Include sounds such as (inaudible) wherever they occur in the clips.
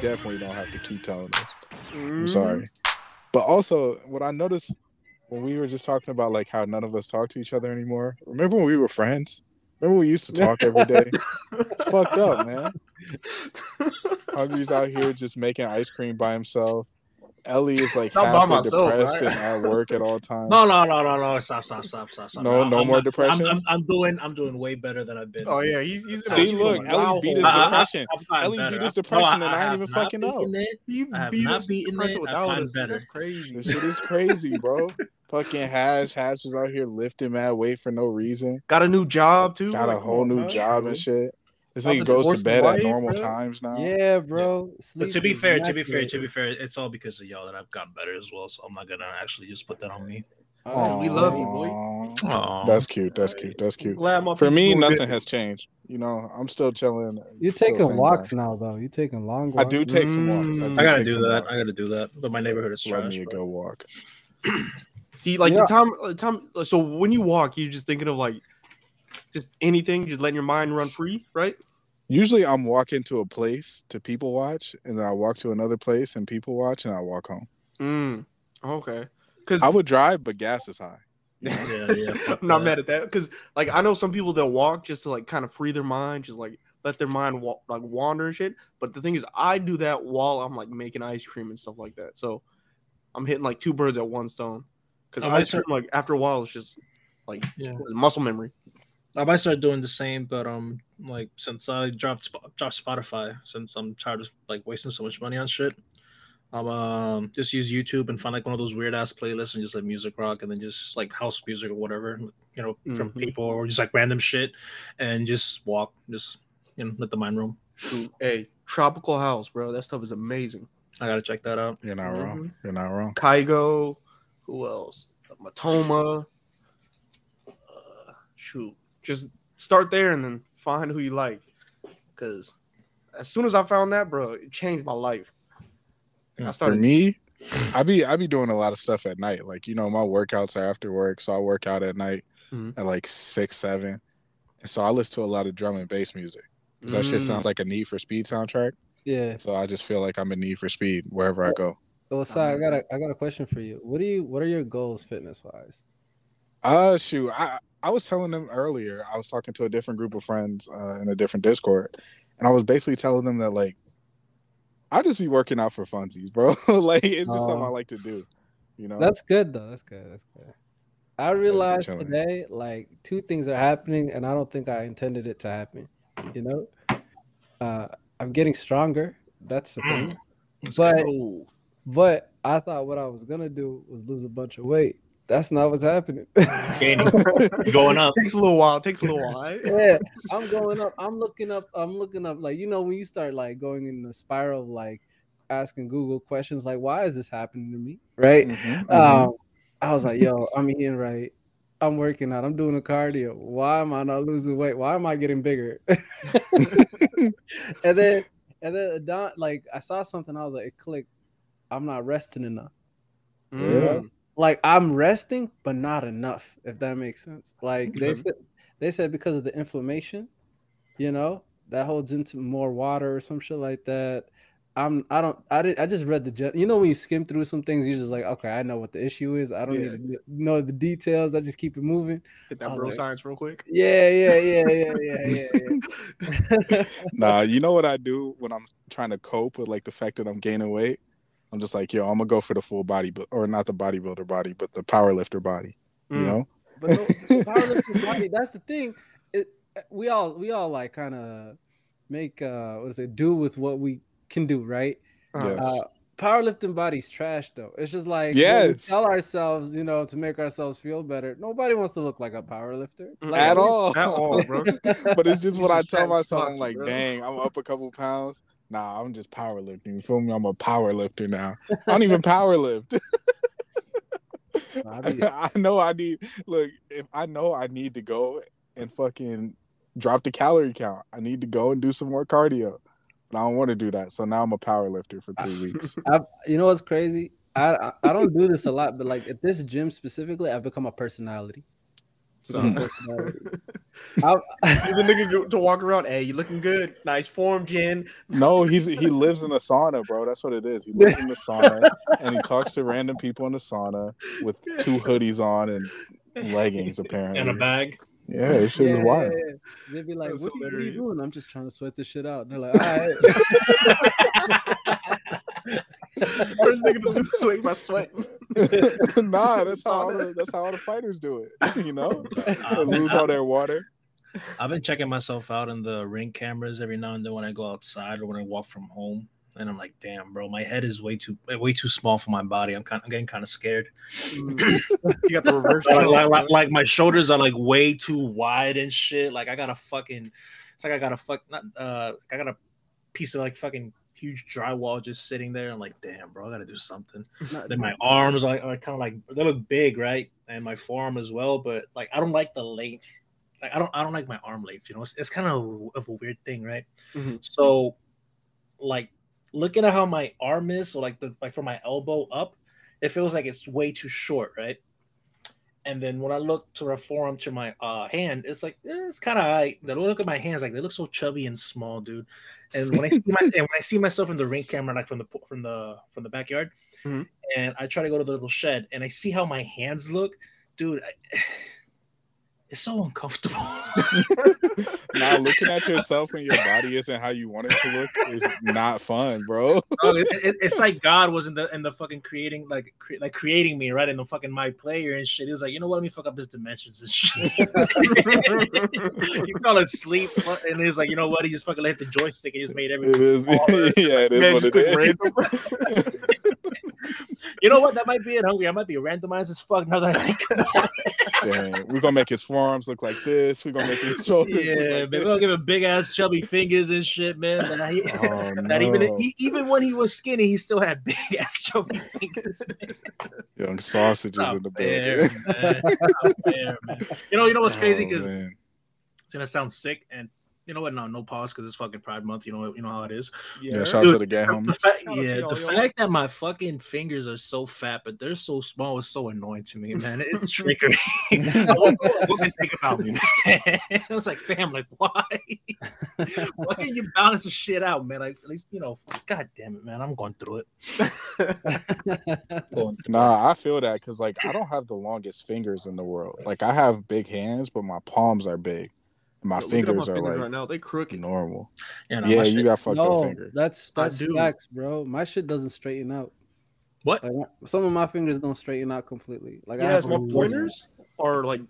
definitely don't have to keep telling us. I'm sorry. But also, what I noticed when we were just talking about like how none of us talk to each other anymore. Remember when we were friends? Remember we used to talk every day? (laughs) it's fucked up, man. Hungry's out here just making ice cream by himself. Ellie is like Not by myself, depressed right? and at work at all (laughs) times. No, no, no, no, no. Stop, stop, stop, stop, stop. No- I'm- no I'm more not- depression? I'm, I'm, I'm doing, I'm doing way better than I've been. Oh yeah, he's he's See, a- look, wow Ellie beat his hole. I- I- depression. I've gotten Ellie better. beat his depression no, and I ain't even fucking know. beaten it. He I have beat not us beaten depression it. I've without gotten us. better. That's crazy. This shit is crazy, bro. (laughs) Fucking Hash, Hash is out here lifting mad weight for no reason. Got a new job too. Got a whole new son. job and shit. This nigga goes to the bed at normal bro. times now. Yeah, bro. But to be fair, to be fair, to be fair, it's all because of y'all that I've gotten better as well. So I'm not gonna actually just put that on me. Oh, we love you, boy. Aw. Aw. That's cute. That's cute. That's cute. For me, nothing did- has changed. You know, I'm still chilling. You're still taking walks guy. now, though. You're taking long walks. I do take some walks. Mm. I gotta do that. walks. I gotta do that. But my neighborhood is Love trash. me a but- good walk. (clears throat) See, like Yeah. the time, uh, time. So when you walk, you're just thinking of like just anything, just letting your mind run free, right? Usually, I'm walking to a place to people watch, and then I walk to another place and people watch, and I walk home. Mm. Okay. Because I would drive, but gas is high. (laughs) Yeah, yeah. I'm (laughs) not that. mad at that because like I know some people that walk just to like kind of free their mind, just like let their mind wa- like wander and shit. But the thing is, I do that while I'm like making ice cream and stuff like that. So I'm hitting like two birds at one stone. Because I might ice cream, like after a while, it's just like Yeah. muscle memory. I might start doing the same, but um, like since I dropped dropped Spotify, since I'm tired of like wasting so much money on shit, I'm um just use YouTube and find like one of those weird ass playlists and just like music rock and then just like house music or whatever, you know, from Mhm. people or just like random shit, and just walk, just you know, let the mind roam. Shoot. Hey, tropical house, bro. That stuff is amazing. I gotta check that out. You're not Mm-hmm. wrong. You're not wrong. Kygo. Who else? Matoma. Uh, shoot. Just start there and then find who you like. Because as soon as I found that, bro, it changed my life. I For For me, I be I be doing a lot of stuff at night. Like you know, my workouts are after work, so I work out at night Mhm. at like six, seven, and so I listen to a lot of drum and bass music. 'Cause that shit Mm. sounds like a Need for Speed soundtrack. Yeah. So I just feel like I'm a Need for Speed wherever I go. Well, Si, I got a I got a question for you. What do you What are your goals fitness wise? Uh, shoot, I I was telling them earlier. I was talking to a different group of friends uh, in a different Discord, and I was basically telling them that like I just be working out for funsies, bro. (laughs) like it's just something I Oh. like to do. You know, That's good though. That's good. That's good. I realized today, like two things are happening, and I don't think I intended it to happen. You know, uh, I'm getting stronger. That's the thing. But Oh, but I thought what I was gonna do was lose a bunch of weight. That's not what's happening. (laughs) Going up. takes a little while. Takes a little while. (laughs) yeah, I'm going up. I'm looking up. I'm looking up. Like you know, when you start like going in the spiral of like asking Google questions, like why is this happening to me? Right. Mhm, Um, I was like, yo, I'm eating right. I'm working out. I'm doing a cardio. Why am I not losing weight? Why am I getting bigger? (laughs) and then, and then, Don, like, I saw something. I was like, it clicked. I'm not resting enough. Mm. Like, I'm resting, but not enough. If that makes sense. Like they said, they said because of the inflammation, you know, that holds into more water or some shit like that. I'm I don't I did I just read the you know when you skim through some things you're just like okay I know what the issue is I don't Yeah. need to know the details I just keep it moving Hit that I bro like- science real quick. yeah yeah yeah yeah yeah yeah, yeah. (laughs) (laughs) Nah, you know what I do when I'm trying to cope with like the fact that I'm gaining weight? I'm just like, yo, I'm gonna go for the full body, but or not the bodybuilder body, but the power lifter body. You Mm. know? but no, (laughs) powerlifting body that's the thing it, we all we all like kind of make uh what is it do with what we can do right Uh, Yes. uh, powerlifting body's trash though. It's just like when we Yes. tell ourselves, you know, to make ourselves feel better. Nobody wants to look like a powerlifter like, At all. At all, bro. (laughs) but it's just (laughs) what I tell myself. fuck, I'm like, bro. dang, I'm up a couple pounds. Nah, I'm just powerlifting. You feel me? I'm a power lifter now. I don't even power lift. (laughs) I know I need look, if I know I need to go and fucking drop the calorie count. I need to go and do some more cardio. But I don't want to do that. So now I'm a power lifter for three weeks. (laughs) I've, you know what's crazy? I, I I don't do this a lot, but like at this gym specifically, I've become a personality. So. (laughs) I've- the (laughs) nigga to walk around. Hey, you looking good? Nice form, Jen. No, he's he lives in a sauna, bro. That's what it is. He lives in the sauna and he talks to random people in the sauna with two hoodies on and leggings, apparently. in a bag. Yeah, it shit is Yeah, wild. yeah, yeah. They'd be like, what, are you- what are you doing? I'm just trying to sweat this shit out. And they're like, all right. (laughs) (laughs) First nigga to lose weight by sweating. nah, (laughs) that's how all the, that's how all the fighters do it. (laughs) You know, they lose all their water. I've been checking myself out in the ring cameras every now and then when I go outside or when I walk from home, and I'm like, damn, bro, my head is way too way too small for my body. I'm kind, I'm getting kind of scared. you got the reverse. like, like, like, like my shoulders are like way too wide and shit. Like I got a fucking, it's like I got a fuck, not uh, I got a piece of like fucking huge drywall just sitting there. I'm like, damn, bro, I gotta do something. Then my arms are, are kind of like they look big, right? And my forearm as well, but like I don't like the length. Like I don't, I don't like my arm length. You know, it's, it's kind of of a weird thing, right? Mhm. So, like looking at how my arm is, so like the like from my elbow up, it feels like it's way too short, right? And then when I look to reform to my uh, hand, it's like eh, it's kind of I look at my hands, like they look so chubby and small, dude. And when I see my (laughs) and when I see myself in the ring camera, like from the from the from the backyard, Mhm. and I try to go to the little shed, and I see how my hands look, dude. I, it's so uncomfortable. (laughs) Now looking at (laughs) yourself and your body isn't how you want it to look is not fun, bro. Oh, it, it- it's like God was in the in the fucking creating like cre- like creating me right in the fucking my player and shit. He was like, you know what? Let me fuck up his dimensions and shit. (laughs) he fell asleep and he's like, you know what? He just fucking hit the joystick and just made everything. is, smaller. yeah, it is Man, what just it click is. You know what? That might be it, hungry. I might be randomized as fuck now that I think. about Dang, we're gonna make his forearms look like this. We're gonna make his (laughs) shoulders Yeah, look man, like we're gonna give him big ass chubby fingers and shit, man. That, he, Oh, (laughs) that even he, even when he was skinny, he still had big (laughs) ass chubby fingers. Man. Young sausages Not in the fair, man. Not fair, man. You know, you know what's crazy? Oh, Because man. it's gonna sound sick, and you know what? No, no pause because it's fucking Pride Month. You know, you know how it is. yeah, shout out to the gay The homie. fact, Shout out to yeah, the fact that my fucking fingers are so fat, but they're so small is so annoying to me, man. It's (laughs) trickery. I (laughs) want what they think about me, man. (laughs) It's like, fam, like, why? why can't you balance the shit out, man? Like, at least, you know, god damn it, man. I'm going through it. Going through Nah, I feel that because like I don't have the longest fingers in the world. Like I have big hands, but my palms are big. My Yo, look fingers my are fingers like right now. They crooked. normal. it. You know, Yeah, you shit- got fucked up no, fingers. that's that's do. facts, bro. My shit doesn't straighten out. What? Like some of my fingers don't straighten out completely. Like I Yeah, have my a weird- pointers are like,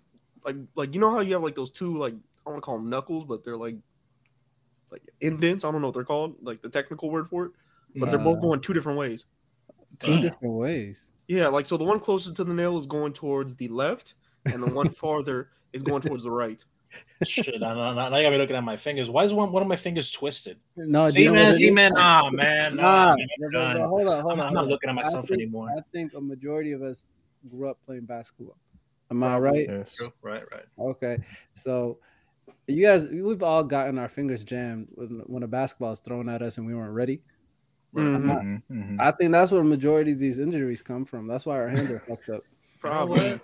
like, like you know how you have like those two like I want to call them knuckles, but they're like, like indents. I don't know what they're called, like the technical word for it. But they're both Uh, going two different ways. two Damn. different ways. Yeah, like so the one closest to the nail is going towards the left, and the one (laughs) farther is going towards the right. Shit, I, I, now I gotta be looking at my fingers. Why is one, one of my fingers twisted? No, See, you know man, what it see, is? man. Ah, man. Nah, Nah, no, no, no, hold on, hold I'm, on. I'm not looking at I myself think- anymore. I think a majority of us grew up playing basketball. Am I right? Yes. Right, right. Okay, so you guys, we've all gotten our fingers jammed when, when a basketball is thrown at us and we weren't ready. Mhm. Mhm, mhm. I think that's where a majority of these injuries come from. That's why our hands are fucked up. Probably.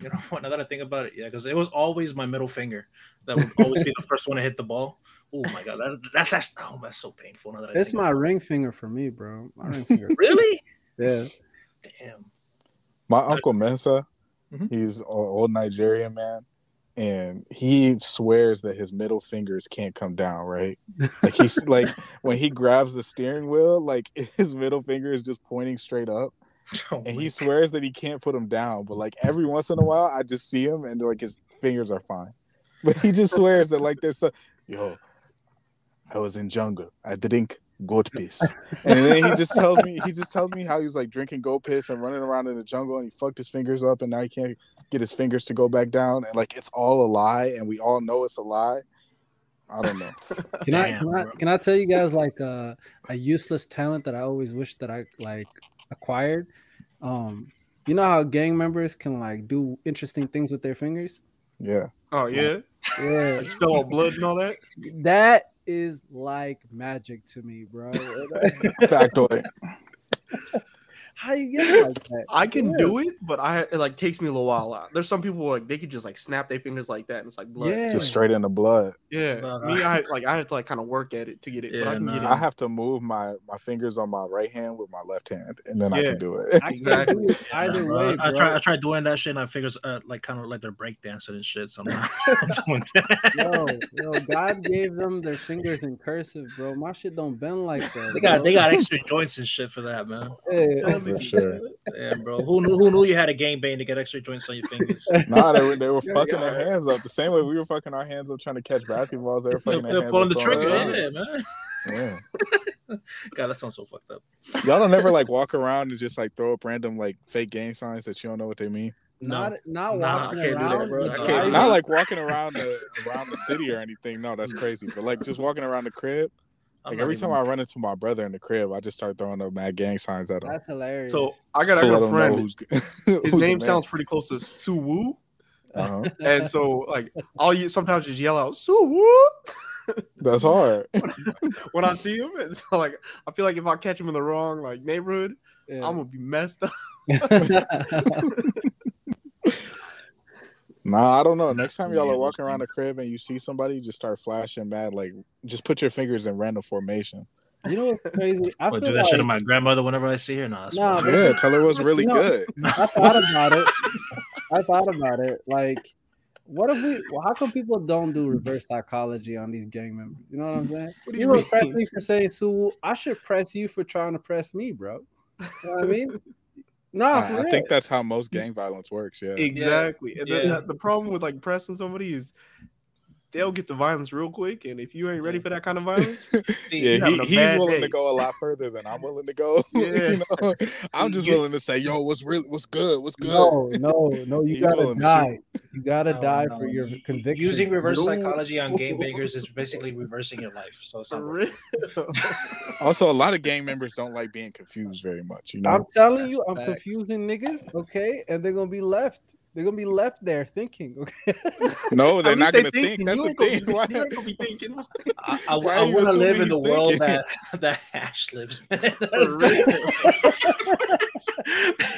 What? (laughs) You know what? (laughs) Now that I think about it, yeah, because it was always my middle finger that would always be the first one to hit the ball. Oh my god, that, that's actually oh, that's so painful. Now that I It's my about ring finger for me, bro. My ring (laughs) finger. really Yeah. damn. My uncle Mensa, Mhm. he's an old Nigerian man, and he swears that his middle fingers can't come down. Right, like he's like when he grabs the steering wheel, like his middle finger is just pointing straight up, (laughs) Oh and he swears that he can't put them down. But like every once in a while, I just see him, and like his fingers are fine, (laughs) but he just swears that like there's so yo, I was in jungle, I drink goat piss. And then he just tells me he just tells me how he was like drinking goat piss and running around in the jungle and he fucked his fingers up and now he can't get his fingers to go back down and like it's all a lie and we all know it's a lie. I don't know. (laughs) Can I can I can I tell you guys like uh, a useless talent that I always wish that I like acquired? Um, you know how gang members can like do interesting things with their fingers? Yeah. Oh yeah, Yeah, (laughs) spill all blood and all that. that is like magic to me, bro. (laughs) Factoid. How you get it like that? I can Yeah. do it, but I it like takes me a little while. Out. There's some people like they could just like snap their fingers like that, and it's like blood. Yeah. Just straight in the blood. Yeah, Nah. me, I like I have to like kind of work at it to get it, but I Yeah, can get it. I have to move my my fingers on my right hand with my left hand, and then I can do it. I (laughs) Exactly. can do it either Bro, way, I try I tried doing that shit and I figures uh, like kind of like they're breakdancing and shit. So I'm I'm (laughs) (laughs) doing that. Yo, yo, God gave them their fingers in cursive, bro. My shit don't bend like that. They got bro. they got extra joints and shit for that, man. Yeah. For (laughs) sure. Yeah, bro. Who knew who knew you had a game bang to get extra joints on your fingers? (laughs) Nah, they were they were Yeah, fucking yeah. their hands up the same way we were fucking our hands up trying to catch basketballs. They were fucking their They're hands pulling up the throwing trigger. it. Yeah, man. Yeah. (laughs) God, that sounds so fucked up. Y'all don't ever like walk around and just like throw up random like fake gang signs that you don't know what they mean. Not not Nah, walking I can't do that, around. bro. I can't that. Not like walking around the around the city or anything. No, that's crazy. But like just walking around the crib. I'm Like every time I run into my brother in the crib, I just start throwing up mad gang signs at him. That's hilarious. So I got, to I got a him know friend. who's, (laughs) His who's the name sounds pretty close to Suwoo, Uh-huh. (laughs) and so like I'll sometimes just yell out Suwoo (laughs) That's hard. when I see him, and so like I feel like if I catch him in the wrong like neighborhood, Yeah. I'm gonna be messed up. Nah, I don't know. Next time y'all are walking around the crib and you see somebody, just start flashing mad. Like, just put your fingers in random formation. you know what's crazy? I I feel do that like, shit to my grandmother whenever I see her. Nah, that's Nah, fine. but- Yeah, tell her what's really No. good. (laughs) I thought about it. I thought about it. Like, what if we? Well, how come people don't do reverse psychology on these gang members? You know what I'm saying? (laughs) What do you you would press me for saying Sue. I should press you for trying to press me, bro. You know what I mean? (laughs) Nah, for I, I think that's how most gang violence works. Yeah. Exactly. And then Yeah. the, the problem with like pressing somebody is they'll get the violence real quick, and if you ain't ready for that kind of (laughs) violence, yeah, he, he's willing day. to go a lot further than I'm willing to go. (laughs) Yeah. you know? I'm just willing to say, "Yo, what's really, what's good, what's good." no, no, no. You He's gotta willing to die. You gotta No, die no. for your U- conviction. Using reverse No. psychology on game (laughs) bangers is basically reversing your life. So it's not real. Also, a lot of gang members don't like being confused very much. You know, I'm telling That's you, I'm facts. confusing niggas. Okay, and they're gonna be left. They're gonna be left there thinking. Okay. (laughs) no, they're not gonna think. That's the thing. be- Why- You ain't gonna be thinking. (laughs) I, I, Why are you want to live in the he's world that (laughs) that Ash lives. Man.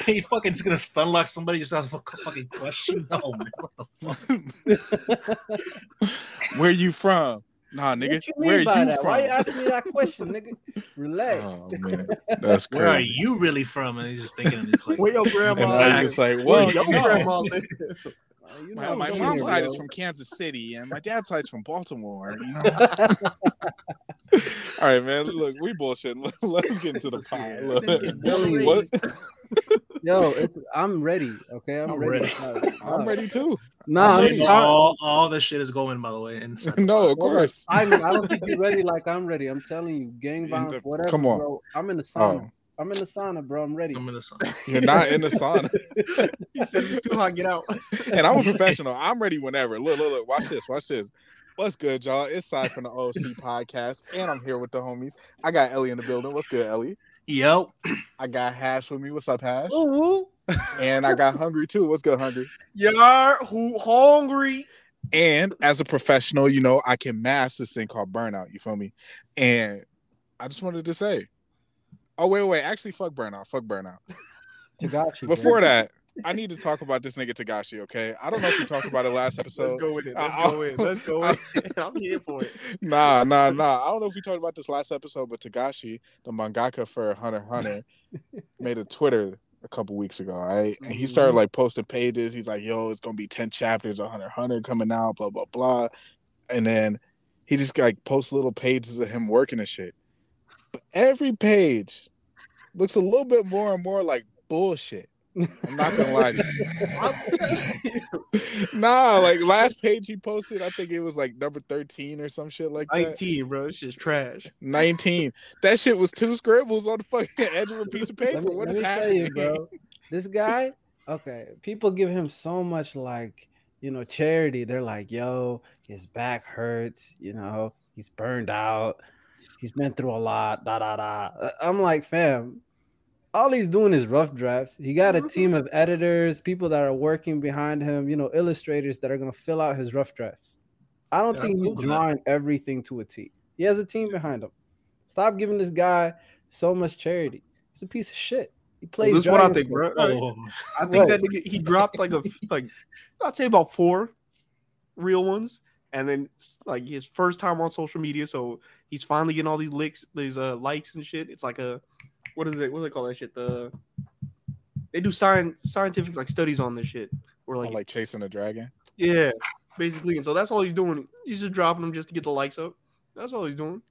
For he fucking is gonna stun lock somebody just ask a fucking question. No man, what the fuck? Where you from? Nah, nigga. What you mean Where you by that? from? Why you asking me that question, nigga? (laughs) Relax. Oh man, (laughs) that's Where are you really from? And he's just thinking, and he's like, Where your And grandma? I was just like, Where (laughs) well, your grandma live? You my, know my I'm mom's side is from Kansas City, and my dad's side is from Baltimore. You know? All right, man. Look, we bullshit. Let's get into the pod. Look, what? Yo, it's, I'm ready. Okay, I'm, I'm ready. ready. (laughs) I'm ready too. Nah, I'm I'm, ready. All, all this shit is going by the way. And (laughs) no, of course. I, I don't think you're ready like I'm ready. I'm telling you, gang In violence, the- whatever. come on. bro. I'm in the oh. sauna. Oh, I'm in the sauna, bro. I'm ready. I'm in the sun. (laughs) you're not in the sauna, You said it's too hot. Get out. and I'm a professional. I'm ready whenever. Look, look, look. Watch this. Watch this. What's good, y'all? It's Side from the OC podcast, and I'm here with the homies. I got Ellie in the building. What's good, Ellie? Yo, I got Hash with me. What's up, Hash? Ooh, And I got Hungry too. What's good, Hungry? Y'all who hungry? And as a professional, you know, I can mask this thing called burnout. You feel me? And I just wanted to say, oh wait, wait, actually, fuck burnout, fuck burnout. Togashi. Before bro. that, I need to talk about this nigga Togashi. Okay, I don't know if we talked about it last (laughs) episode. Let's go with it. Let's I- go in. Let's go in. (laughs) (laughs) I'm here for it. Nah, nah, nah. I don't know if we talked about this last episode, but Togashi, the mangaka for Hunter Hunter, made a Twitter a couple weeks ago. Right, and he started mm-hmm. like posting pages. He's like, "Yo, it's gonna be ten chapters of Hunter Hunter coming out." Blah blah blah. And then he just like posts little pages of him working and shit. But every page looks a little bit more and more like bullshit. I'm not gonna lie. To you. (laughs) nah, like last page he posted, I think it was like number 13 or some shit like that. 19, bro. It's just trash. 19. That shit was two scribbles on the fucking edge of a piece of paper. Let me, what let is me tell happening? you, bro. This guy, okay, people give him so much like you know charity. They're like, yo, his back hurts. You know, he's burned out. He's been through a lot. Da da da. I'm like, fam. All he's doing is rough drafts. He got a team of editors, people that are working behind him, you know, illustrators that are gonna fill out his rough drafts. I don't Yeah, think he's cool with that. drawing everything to a T. He has a team behind him. Stop giving this guy so much charity. He's a piece of shit. He plays. this is what I think, bro. Oh, I think Right. that nigga, he dropped like a (laughs) like I'd say about four real ones, and then like his first time on social media, so he's finally getting all these licks, these uh likes and shit. It's like a what is it? What do they call that shit? The they do science scientific like studies on this shit. Or like, like chasing a dragon. yeah, basically. And so that's all he's doing. He's just dropping them just to get the likes up. That's all he's doing.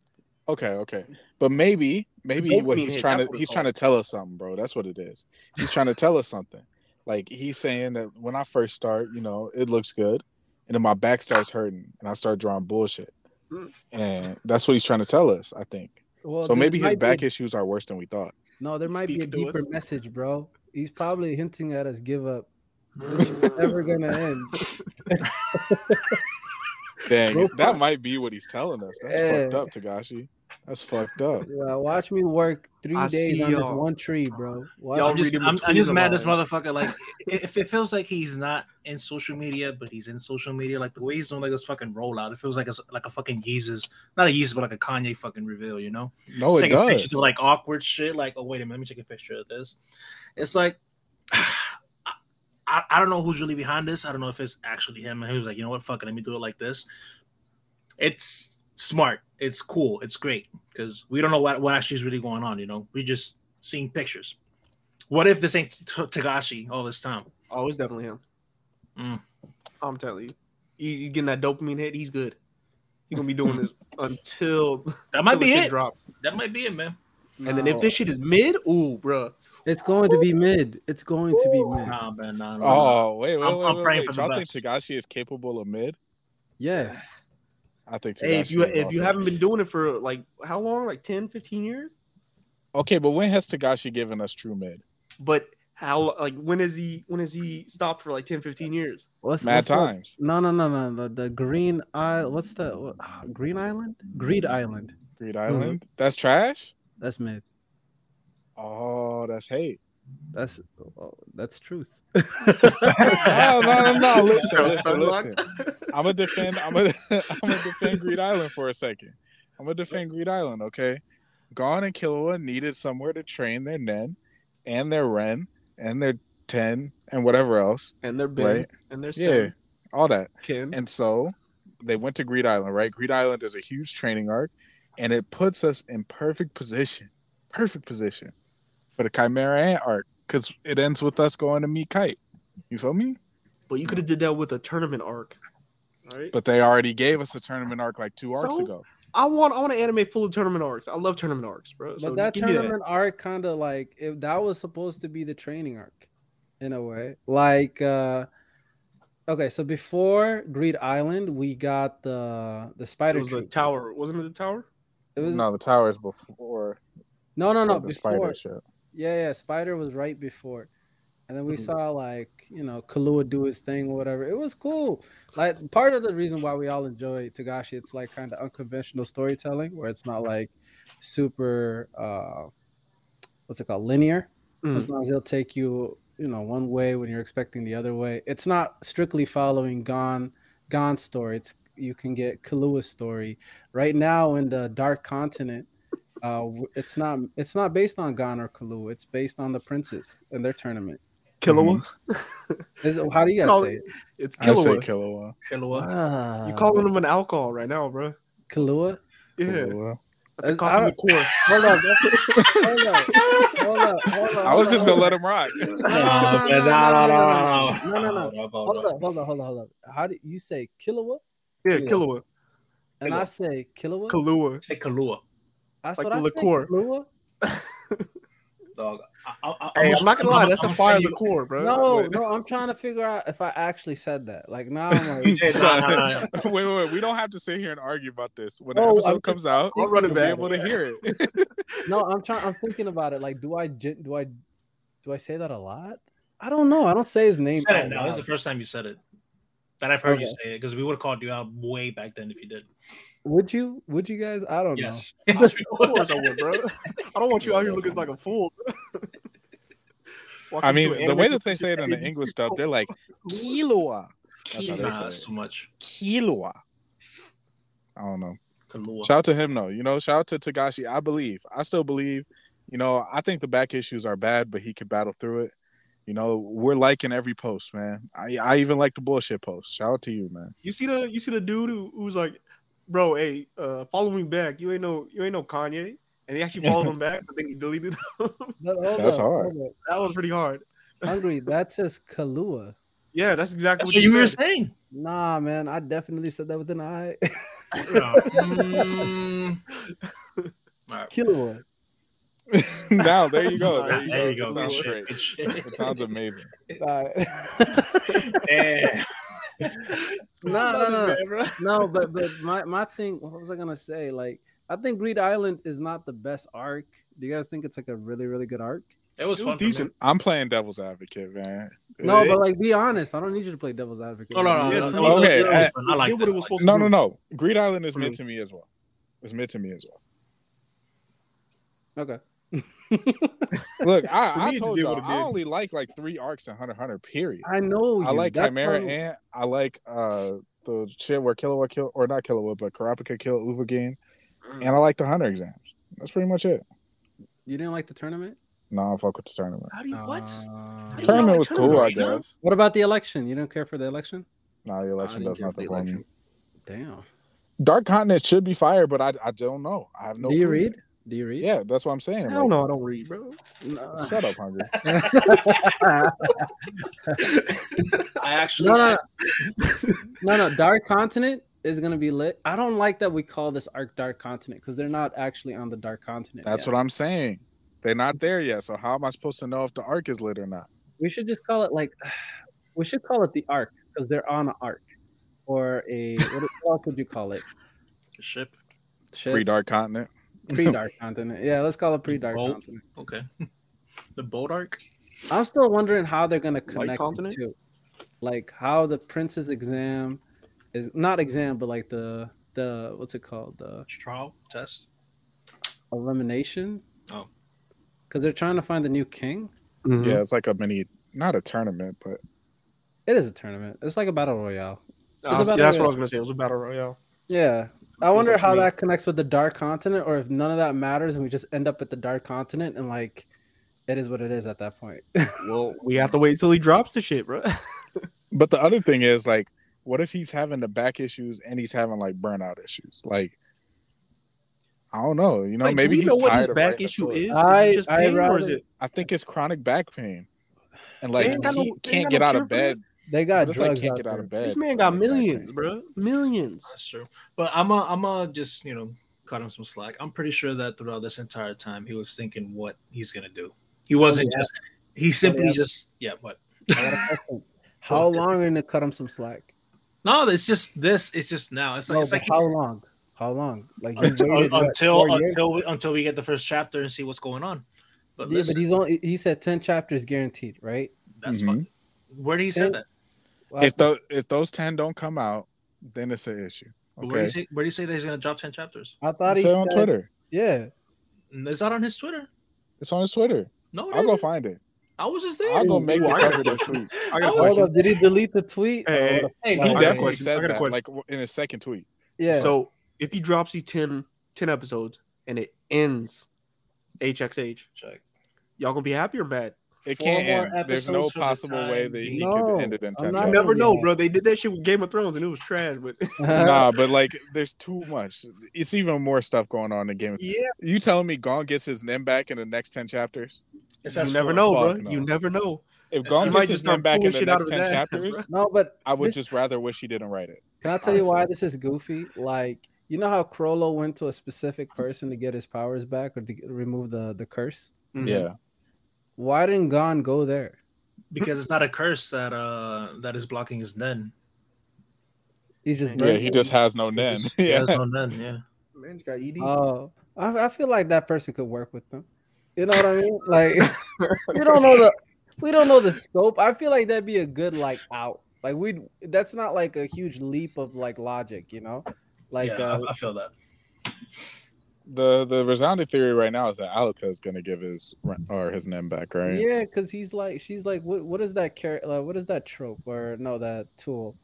Okay, okay, but maybe, maybe what he's hit, trying to he's trying to tell us something, bro. That's what it is. He's trying to tell us something. Like he's saying that when I first start, you know, it looks good, and then my back starts hurting, and I start drawing bullshit, Mm. and that's what he's trying to tell us. I think. Well, so maybe his might be- back issues are worse than we thought. No, there might be a deeper us. message, bro. He's probably hinting at us give up. This is (laughs) never gonna end. Dang, Go that might be what he's telling us. That's Yeah. fucked up, Togashi. That's fucked up. (laughs) Yeah, watch me work three I days on this y'all. one tree, bro. Watch I'm just, reading I'm, I'm just the mad this motherfucker. Like, if it feels like he's not in social media, but he's in social media, like the way he's doing like this fucking rollout, it feels like it's like a fucking Yeezus, not a Yeezus, but like a Kanye fucking reveal. You know, No, it taking does. pictures of like awkward shit. Like, oh wait a minute, let me take a picture of this. It's like. (sighs) I, I don't know who's really behind this. I don't know if it's actually him. And he was like, you know what, fuck it, let me do it like this. It's smart. It's cool. It's great because we don't know what, what actually is really going on. You know, we just seeing pictures. What if this ain't T- Togashi all this time? Oh, it's definitely him. Mm. I'm telling you, he, he's getting that dopamine hit. He's good. He's gonna be doing this (laughs) until That might until be it. drops. That might be it, man. And then if this shit is mid, ooh, bruh. it's going to be mid. It's going to be mid. Nah, man, nah, nah. Oh wait, wait, I'm- wait, I'm wait, praying wait. for the Y'all think best. Togashi is capable of mid? Yeah. I think. Hey, if you if you haven't been doing it for like how long? Like 10, 15 years? okay, but when has Togashi given us true mid? But how like when is he when is he stopped for like 10, 15 years? What's Mad what's the- times. no, no, no, no. The, the Green Isle. What's the what, ah, Green Island? Greed Island. Greed mm-hmm. Island. That's trash. That's mid. Oh, that's hate. That's oh, that's truth. (laughs) no, no, no, no. (laughs) Listen, listen, listen. I'm gonna defend. I'm gonna. (laughs) I'm gonna defend Greed Island for a second. I'm gonna defend Greed Island. Okay, Gon and Killua needed somewhere to train their Nen, and their Ren, and their Ten, and whatever else. and they're Ben Right. and they're Yeah, all that. Ken. And so they went to Greed Island, right? Greed Island is a huge training arc, and it puts us in perfect position, perfect position for the Chimera Ant arc because it ends with us going to meet Kite. You feel me? But you could have did that with a tournament arc. Right? But they already gave us a tournament arc like two arcs So? ago. I want I want an anime full of tournament arcs. I love tournament arcs, bro. So but that just give me tournament arc kind of like if that was supposed to be the training arc in a way like uh okay so before greed island we got the the It spider was the tower, wasn't it the tower? it was No, the towers before. no no no before the before spider shit. yeah yeah spider was right before and then we Mhm. saw like you know Kahlua do his thing or whatever it was cool like part of the reason why we all enjoy Togashi it's like kind of unconventional storytelling where it's not like super uh what's it called linear Mm. Sometimes they'll take you, you know, one way when you're expecting the other way. It's not strictly following Gon Gon's story. It's you can get Kalua's story. Right now in the Dark Continent, uh, it's not it's not based on Gon or Kalua. It's based on the princes and their tournament. Killua. Mm-hmm. Is, how do you guys no, say it? It's Killua. I say Killua. Killua. Ah, you calling him an alcohol right now, bro? Killua. Yeah. Killua. That's a cop the core. Hold on, hold up, hold up, hold up. I was just gonna let him rock. No, no, no, no, no. Hold on, hold on, hold on, hold on. How do you say Killua? Yeah, Killua. And I say Killua. Kalua. Say Kalua. That's like what I liqueur. say. Kalua. Dog, I, I, I, Hey, I'm not gonna lie, I'm- that's a I'm fire sending you- liqueur, bro. No, But- no, I'm trying to figure out if I actually said that. Like now, I'm (laughs) like, Yeah, Son, nah, nah, (laughs) wait, wait, wait. We don't have to sit here and argue about this. When the episode I'm comes out, I'll run it you'll be back. able to hear it. (laughs) no, I'm trying. I'm thinking about it. Like, do I do I do I say that a lot? I don't know. I don't say his name. You said it now. This is the first time you said it. That I've heard you say it because we would have called you out way back then if you did. Would you? Would you guys? I don't Yes. Of course I would, bro. I don't want you out here looking like a fool. Walk I mean, the way that they say it in the English dub, they're like (laughs) Kilua. That's how they say it. too much. Kilua. I don't know. Kahlua. Shout out to him though. You know, shout out to Togashi. I believe. I still believe. You know, I think the back issues are bad, but he could battle through it. You know, we're liking every post, man. I, I even like the bullshit post. Shout out to you, man. You see the you see the dude who, who was like, bro, hey, uh, follow me back. You ain't no you ain't no Kanye, and he actually (laughs) followed him back, I think he deleted. (laughs) Him. No, That's up, hard. that was pretty hard. Hungry. (laughs) That says Kalua. Yeah, that's exactly That's what, what you were said. saying. Nah, man. I definitely said that with an eye. All right. Kilua. now there you go. There you There you go. go. It sounds great. It sounds amazing. Alright. Yeah. no, no, no, no. But but my my thing. What was I gonna say? Like, I think Greed Island is not the best arc. Do you guys think it's like a really really good arc? It was, It was for decent. I'm playing devil's advocate, man. No, It- but like, be honest. I don't need you to play devil's advocate. No, no, no. Yeah, no, no, no, okay, it was uh. I like what it was that. supposed to no, do. no, no. Greed Island is For mid to me as well. It's mid to me as well. Okay. (laughs) (laughs) Look, I, I it told y'all I only like like three arcs in Hunter Hunter. Period. I know. I you. like That's Chimera why- Ant. I like uh the shit where Killua kill or not Killua, but Kurapika kill Uvogin, Mm. And I like the Hunter exams. That's pretty much it. You didn't like the tournament? No, I fuck with the tournament. How do you what? Uh, How do you Tournament was tournament, cool, I you guess. What about the election? You don't care for the election? No, the election didn't does nothing for the me. election. Damn. Dark Continent should be fire, but I I don't know. I have no. Do you clue. read? Do you read? Yeah, that's what I'm saying. Hell like, no, I don't read, bro. No. Shut up, hungry. (laughs) (laughs) I actually. no, no, no. no, no. Dark Continent is gonna be lit. I don't like that we call this arc Dark Continent because they're not actually on the Dark Continent. That's what I'm saying. They're not there yet. So how am I supposed to know if the arc is lit or not? we should just call it. Like, (sighs) we should call it the arc because they're on an arc or a what, what else would you call it? Ship. ship. Pre Dark Continent. Pre-dark (laughs) continent. Yeah, let's call it pre-dark continent. Okay. (laughs) The boat arc. I'm still wondering how they're gonna connect the continent? two. Like how the prince's exam is not exam, but like the the what's it called? The Trial test. elimination. Oh. Because they're trying to find the new king. Mm-hmm. Yeah, it's like a mini, not a tournament, but It is a tournament. It's like a battle royale. I was- yeah, that's the- what I was gonna say. It was a battle royale. Yeah. I wonder like how me. that connects with the dark continent, or if none of that matters and we just end up at the dark continent and like it is what it is at that point. (laughs) Well, we have to wait till he drops the shit, bro. (laughs) but the other thing is like, what if he's having the back issues and he's having like burnout issues? Like, I don't know. You know, Like, maybe we he's know what tired his of back issue is. Is I- it just I pain, or is it? I think it's chronic back pain, and like They ain't got no- he can't get no out of bed. they got It's like drugs can't out get out of bed. This man got millions, bro. Millions. That's true. But I'm a, I'm a just you know cut him some slack. I'm pretty sure that throughout this entire time he was thinking what he's gonna do. He oh, wasn't yeah. just. He oh, simply yeah. just yeah. What? I got a question. How (laughs) long are you gonna cut him some slack? No, it's just this. It's just now. It's like No, it's like how long? How long? Like you until what, until until we, until we get the first chapter and see what's going on. But yeah, listen, but he's only he said ten chapters guaranteed, right? that's Mhm. fine. Where did he say that? Well, If those if those ten don't come out, then it's an issue. Where did he Okay, say where did he say that he's gonna drop ten chapters? I thought it's he on Twitter. Yeah, Is that on his Twitter? It's on his Twitter. No, I'll go isn't. find it. I was just there. I'm gonna make ooh, it I cover this tweet. I got a Hold question. up, did he delete the tweet? Hey, Or hey, Hey, He I fuck? got a definitely said that, question. like in his second tweet. yeah. So if he drops these 10, 10 episodes and it ends HXH, Check. y'all gonna be happy or mad? It Four can't more end. There's no episodes for the possible way that he being. could No, end it in I'm ten not You never know, bro. They did that shit with Game of Thrones and it was trash, but (laughs) nah, but like, there's too much. It's even more stuff going on in Game. of yeah, You telling me Gon gets his Nen back in the next ten chapters? It you never know, bro. Fuck no. You never know. If He Gon might gets just his start Nen back in the shit out next of ten his ass, chapters, bro. (laughs) no, but I would this- just rather wish he didn't write it. Can I tell you why this is goofy? Like, you know how Chrollo went to a specific person to get his powers back or to get- remove the the curse? Mhm. Yeah, Why didn't Gon go there? because it's not a curse that uh that is blocking his nen. He's just Yeah, yeah. He just has no Nen. (laughs) He Yeah, has no nen, yeah. Man, you got ED. Oh, I, I feel like that person could work with them. You know what I mean? Like, (laughs) we don't know the we don't know the scope. I feel like that'd be a good like out. Like we, that's not like a huge leap of like logic, you know? Like, yeah, uh, I, I feel that. the the resounding theory right now is that Alluka is gonna give his or his name back, right? Yeah, because he's like, she's like, what, what is that character? Like, what is that trope or no, that tool?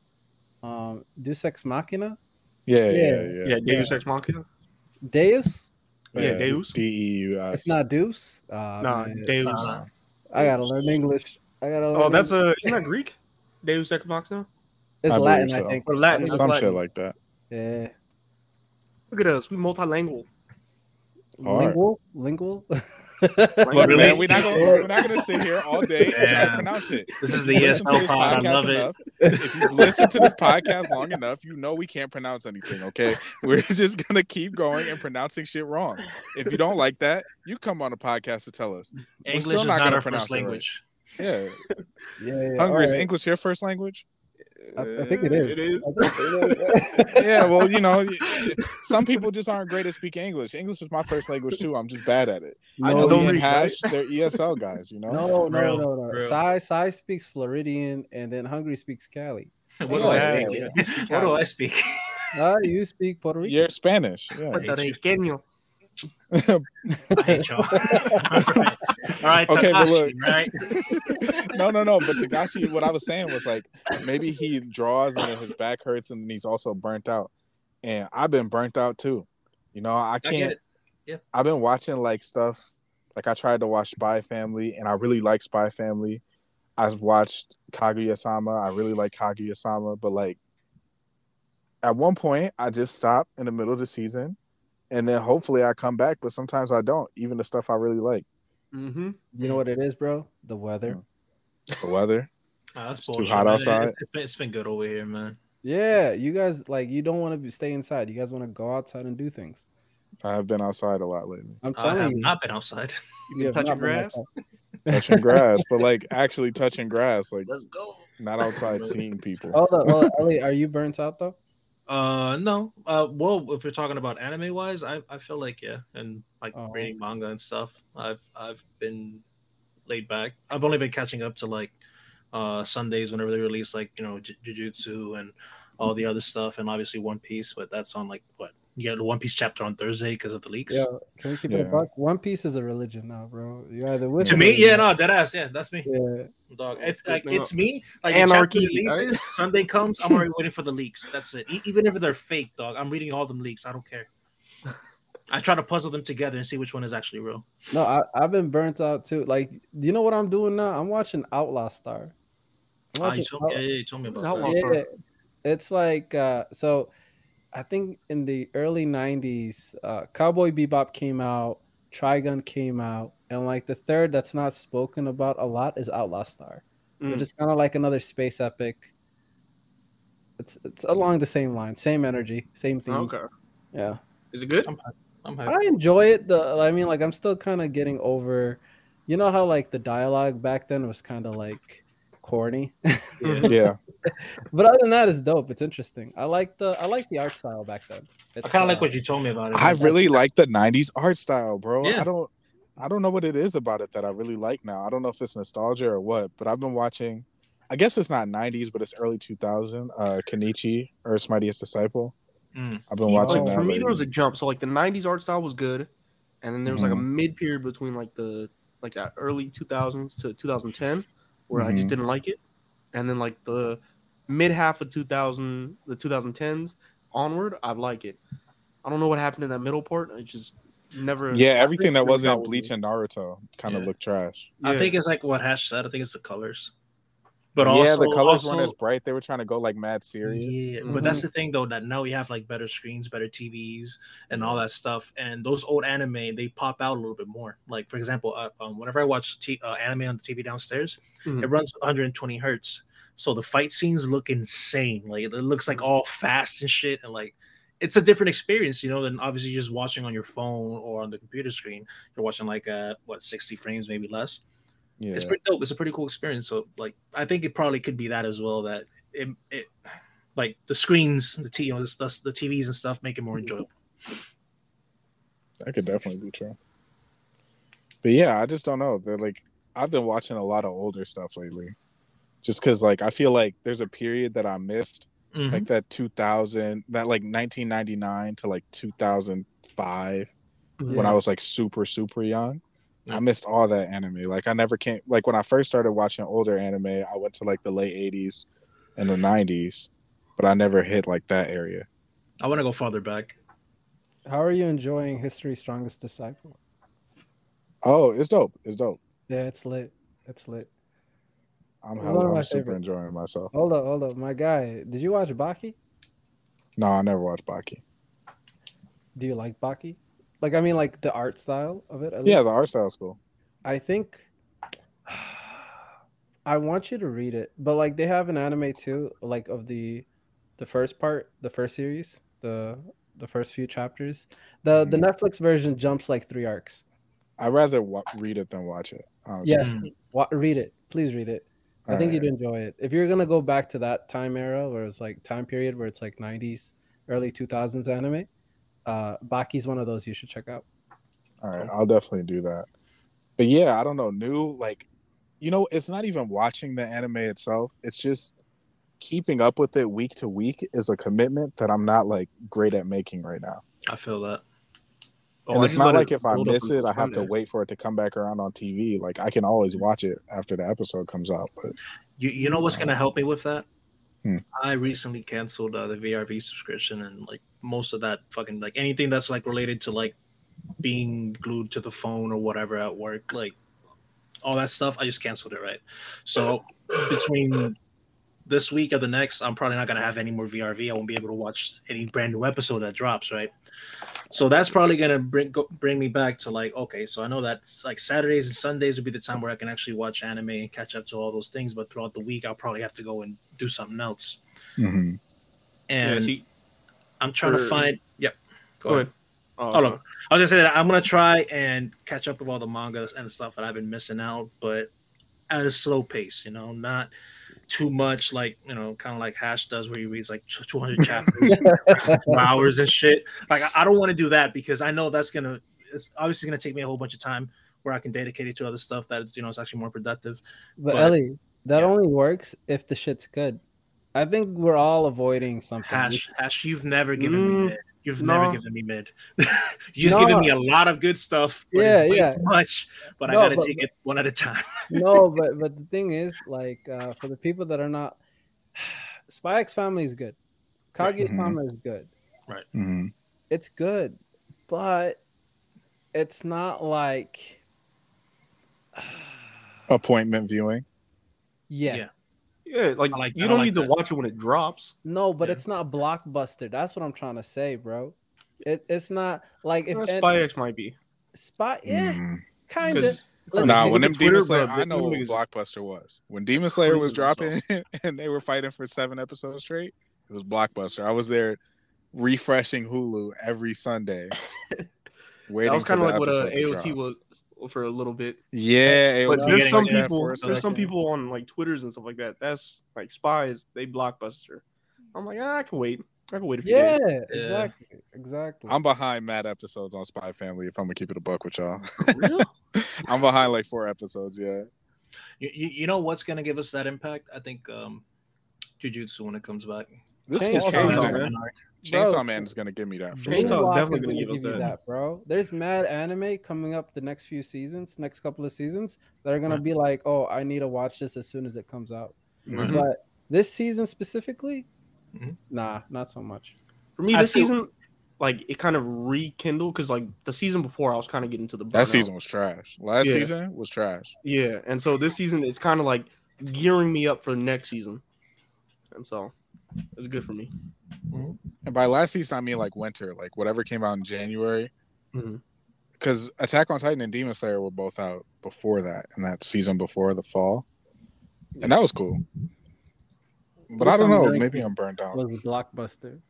Um, Deus Ex Machina, Yeah, yeah, Yeah. yeah. Yeah, Deus Ex Machina. Deus. Yeah, Deus. D E U S. It's not Deus. Uh, Nah, man. Deus. Nah. I gotta learn English. I gotta. Learn Oh, that's English. a isn't that Greek? Deus Ex Machina it's I Latin, so. I think. or Latin? That's some Latin. shit like that. Yeah, Look at us, we multilingual. Hard. lingual, lingual. (laughs) Look, Really? man, we're not gonna we're not gonna sit here all day and try to pronounce it. This is the ESL pod. I podcast love it. If you've listened to this podcast long enough, you know we can't pronounce anything. Okay, we're (laughs) just gonna keep going and pronouncing shit wrong. If you don't like that, you come on a podcast to tell us. English still is not not gonna our pronounce first it right. language. Yeah, yeah, yeah. hungry is. English your first language? I, I think it is. It is. I think it is. (laughs) yeah, well, you know, (laughs) some people just aren't great at speaking English. English is my first language too. I'm just bad at it. I No, just don't Lee read, Hash, they're ESL guys, you know. No, no, Real, no, no. real. Sai Sai speaks Floridian, and then Hungry speaks Cali. (laughs) What do Yeah, I speak? What do I speak? Ah, you speak Puerto Rican. You're Spanish, yeah. Puertorriqueño. I y'all. All right, (laughs) All right Okay, but look. right? (laughs) no, no, no. But Togashi, what I was saying was like maybe he draws and then his back hurts and he's also burnt out. And I've been burnt out too. You know, I can't. it. Yeah. I've been watching like stuff. Like I tried to watch Spy Family, and I really like Spy Family. I've watched Kaguya-sama. I really like Kaguya-sama, but like at one point, I just stopped in the middle of the season, and then hopefully I come back. But sometimes I don't. Even the stuff I really like, Mm-hmm. You know what it is, bro? The weather. the weather. That's It's too hot man. outside. It, has been, it's been good over here, man. Yeah, you guys like you don't want to stay inside. You guys want to go outside and do things. I have been outside a lot lately. I'm I have you. not been outside. You (laughs) you been touching grass? touching grass, but like (laughs) actually touching grass, like Let's go. not outside seeing people. Hold on, hold on. Ellie, are you burnt out though? Uh, no. Uh, well, if we're talking about anime wise, I, I feel like yeah, and like Oh. reading manga and stuff. I've I've been laid back. I've only been catching up to like uh Sundays whenever they release like you know J- Jujutsu and all the other stuff, and obviously One Piece. But that's on like what you get the One Piece chapter on Thursday because of the leaks. Yeah, can we keep it Yeah. a buck? One Piece is a religion now, bro. You either with To me, yeah, you're no, dead ass, yeah, that's me. Yeah, dog. It's like it's me. Like Anarchy, the chapter right? (laughs) Sunday comes, I'm already waiting for the leaks. That's it. E- even if they're fake, dog, I'm reading all them leaks. I don't care. (laughs) I try to puzzle them together and see which one is actually real. no, I, I've been burnt out too. Like, do you know what I'm doing now? I'm watching Outlaw Star. I'm Ah, watching you told me, Out- yeah, yeah, you told me about Outlaw. Star? yeah, it's like uh, so. I think in the early '90s, uh, Cowboy Bebop came out, Trigun came out, and like the third that's not spoken about a lot is Outlaw Star, Mm. which is kind of like another space epic. It's it's along the same line, same energy, same themes. Okay. Yeah. Is it good? I'm I happy. enjoy it. The I mean, like I'm still kind of getting over. You know how like the dialogue back then was kind of like corny, Yeah. (laughs) Yeah, but other than that, it's dope. It's interesting. I like the I like the art style back then. I kind of like uh, what you told me about it. I really like the '90s art style, bro. Yeah. I don't, I don't know what it is about it that I really like now. I don't know if it's nostalgia or what, but I've been watching. I guess it's not '90s, but it's early 2000. Uh, Kenichi, Earth's Mightiest Disciple. Mm. I've been See, watching like, that. for me, lately. there was a jump. So like the '90s art style was good, and then there was like a Mhm. mid period between like the like that early 2000s to 2010 where I just Mhm. didn't like it, and then like the mid half of 2000, the 2010s onward, I like it. I don't know what happened in that middle part. I just never. yeah, everything that wasn't Bleach and Naruto kind of Yeah. looked trash. I Yeah. think it's like what Hash said. I think it's the colors. But yeah, the colors also, weren't as bright. They were trying to go like mad serious. Yeah, Mhm. but that's the thing though that now we have like better screens, better TVs, and all that stuff. And those old anime they pop out a little bit more. Like for example, uh, um, whenever I watch t- uh, anime on the TV downstairs, Mhm. it runs 120 hertz, so the fight scenes look insane. Like it looks like all fast and shit, and like it's a different experience, you know, than obviously just watching on your phone or on the computer screen. You're watching like uh what 60 frames, maybe less Yeah, it's pretty dope. It's a pretty cool experience. So like I think it probably could be that as well. That it, it like the screens, the t, you know, the, stuff- the TVs and stuff make it more enjoyable. that could definitely be true. But yeah, I just don't know. They're like I've been watching a lot of older stuff lately, just because like I feel like there's a period that I missed Mhm. Mm-hmm. like that 2000 that like 1999 to like 2005 when I was like super super young. Yeah. I missed all that anime. Like I never came like when I first started watching older anime, I went to like the late 80s and the 90s, but I never hit like that area. I want to go farther back. How are you enjoying History's Strongest Disciple? Oh, it's dope. It's dope. Yeah, it's lit. It's lit. I'm, It's hella- one of my I'm super favorites. enjoying myself. Hold up, hold up, my guy. Did you watch Baki? No, I never watched Baki. Do you like Baki? Like, I mean, like the art style of it. Yeah, the art style's cool. I think (sighs) I want you to read it, but like they have an anime too, like of the the first part, the first series, the the first few chapters. The the mm-hmm. Netflix version jumps like three arcs. I'd rather wa- read it than watch it. honestly. Yes, wa- read it. Please read it. I think Alright. you'd enjoy it. If you're gonna go back to that time era where it's like time period where it's like 90s, early 2000s anime, uh, Baki's one of those you should check out. All right, I'll definitely do that. But yeah, I don't know. New like, you know, it's not even watching the anime itself. It's just keeping up with it week to week is a commitment that I'm not like great at making right now. I feel that. Oh, and I it's not like if I miss it, I have to wait for it to come back around on TV. Like I can always watch it after the episode comes out. But You you know what's gonna help me with that? Hmm. I recently canceled uh, the VRV subscription and like most of that fucking like anything that's like related to like being glued to the phone or whatever at work, like all that stuff. I just canceled it, right? So between this week or the next, I'm probably not gonna have any more VRV. I won't be able to watch any brand new episode that drops, right? So that's probably gonna bring go, bring me back to like okay, so I know that like Saturdays and Sundays would be the time where I can actually watch anime and catch up to all those things, but throughout the week I'll probably have to go and do something else. mhm. And yeah, see, I'm trying to find. Yep. Go, go ahead. ahead. Oh, Hold sorry. on. I was gonna say that I'm gonna try and catch up with all the mangas and stuff that I've been missing out, but at a slow pace. You know, not too much like you know, kind of like Hash does, where he reads like 200 (laughs) chapters, in two hours and shit. Like I, I don't want to do that because I know that's gonna. It's obviously gonna take me a whole bunch of time where I can dedicate it to other stuff that you know is actually more productive. But, But- Ellie, that yeah. only works if the shit's good. I think we're all avoiding something. Hash, Hash, you've never given Mm, me mid. You've no. never given me mid. (laughs) You've No. given me a lot of good stuff, but Yeah, it's way yeah. too much. But No, I gotta but- take it one at a time. (laughs) no, but but the thing is, like, uh, for the people that are not, (sighs) Spy X Family is good. Kaguya Mhm. Sama is good. Mhm. It's good, but it's not like, (sighs) appointment viewing. yeah, Yeah. Yeah, like, like- you don't like need to watch it when it drops. no, but Yeah. it's not blockbuster. That's what I'm trying to say, bro. It, it's not like if Uh, Spy X might be. Spy, yeah, Mhm. kind of. Because Nah, when them Demon Slayer, bro, I know what Blockbuster was. When Demon Slayer was dropping (laughs) and they were fighting for seven episodes straight, it was Blockbuster. I was there refreshing Hulu every Sunday. (laughs) waiting that was kind of like what uh, AOT was for a little bit. Yeah, But there's some like people, for a there's some people on like Twitters and stuff like that. That's like spies. They blockbuster. I'm like, ah, I can wait. I can wait a few Yeah, days. exactly, exactly. I'm behind mad episodes on Spy Family. If I'm gonna keep it a buck with y'all, Real? (laughs) I'm behind like four episodes. Yeah, You, you, you know what's gonna give us that impact? I think um Jujutsu when it comes back. This Chainsaw fall Chainsaw Man. Chainsaw Man is gonna give me that. For Chainsaw is sure. Moonwalk definitely gonna give us you that. bro. There's mad anime coming up the next few seasons, next couple of seasons that are gonna Right. be like, oh, I need to watch this as soon as it comes out. Mhm. But this season specifically, Mhm. nah, not so much. For me, I this feel- season, like it kind of rekindled because like the season before, I was kind of getting to the That burnout. season was trash. Last Yeah. season was trash. Yeah, and so this season is kind of like gearing me up for the next season, and so it's good for me. And by last season, I mean like winter, like whatever came out in January. Because Attack on Titan and Demon Slayer were both out before that, and that season before the fall, and that was cool. But I don't know. Maybe I'm burned out. Was blockbuster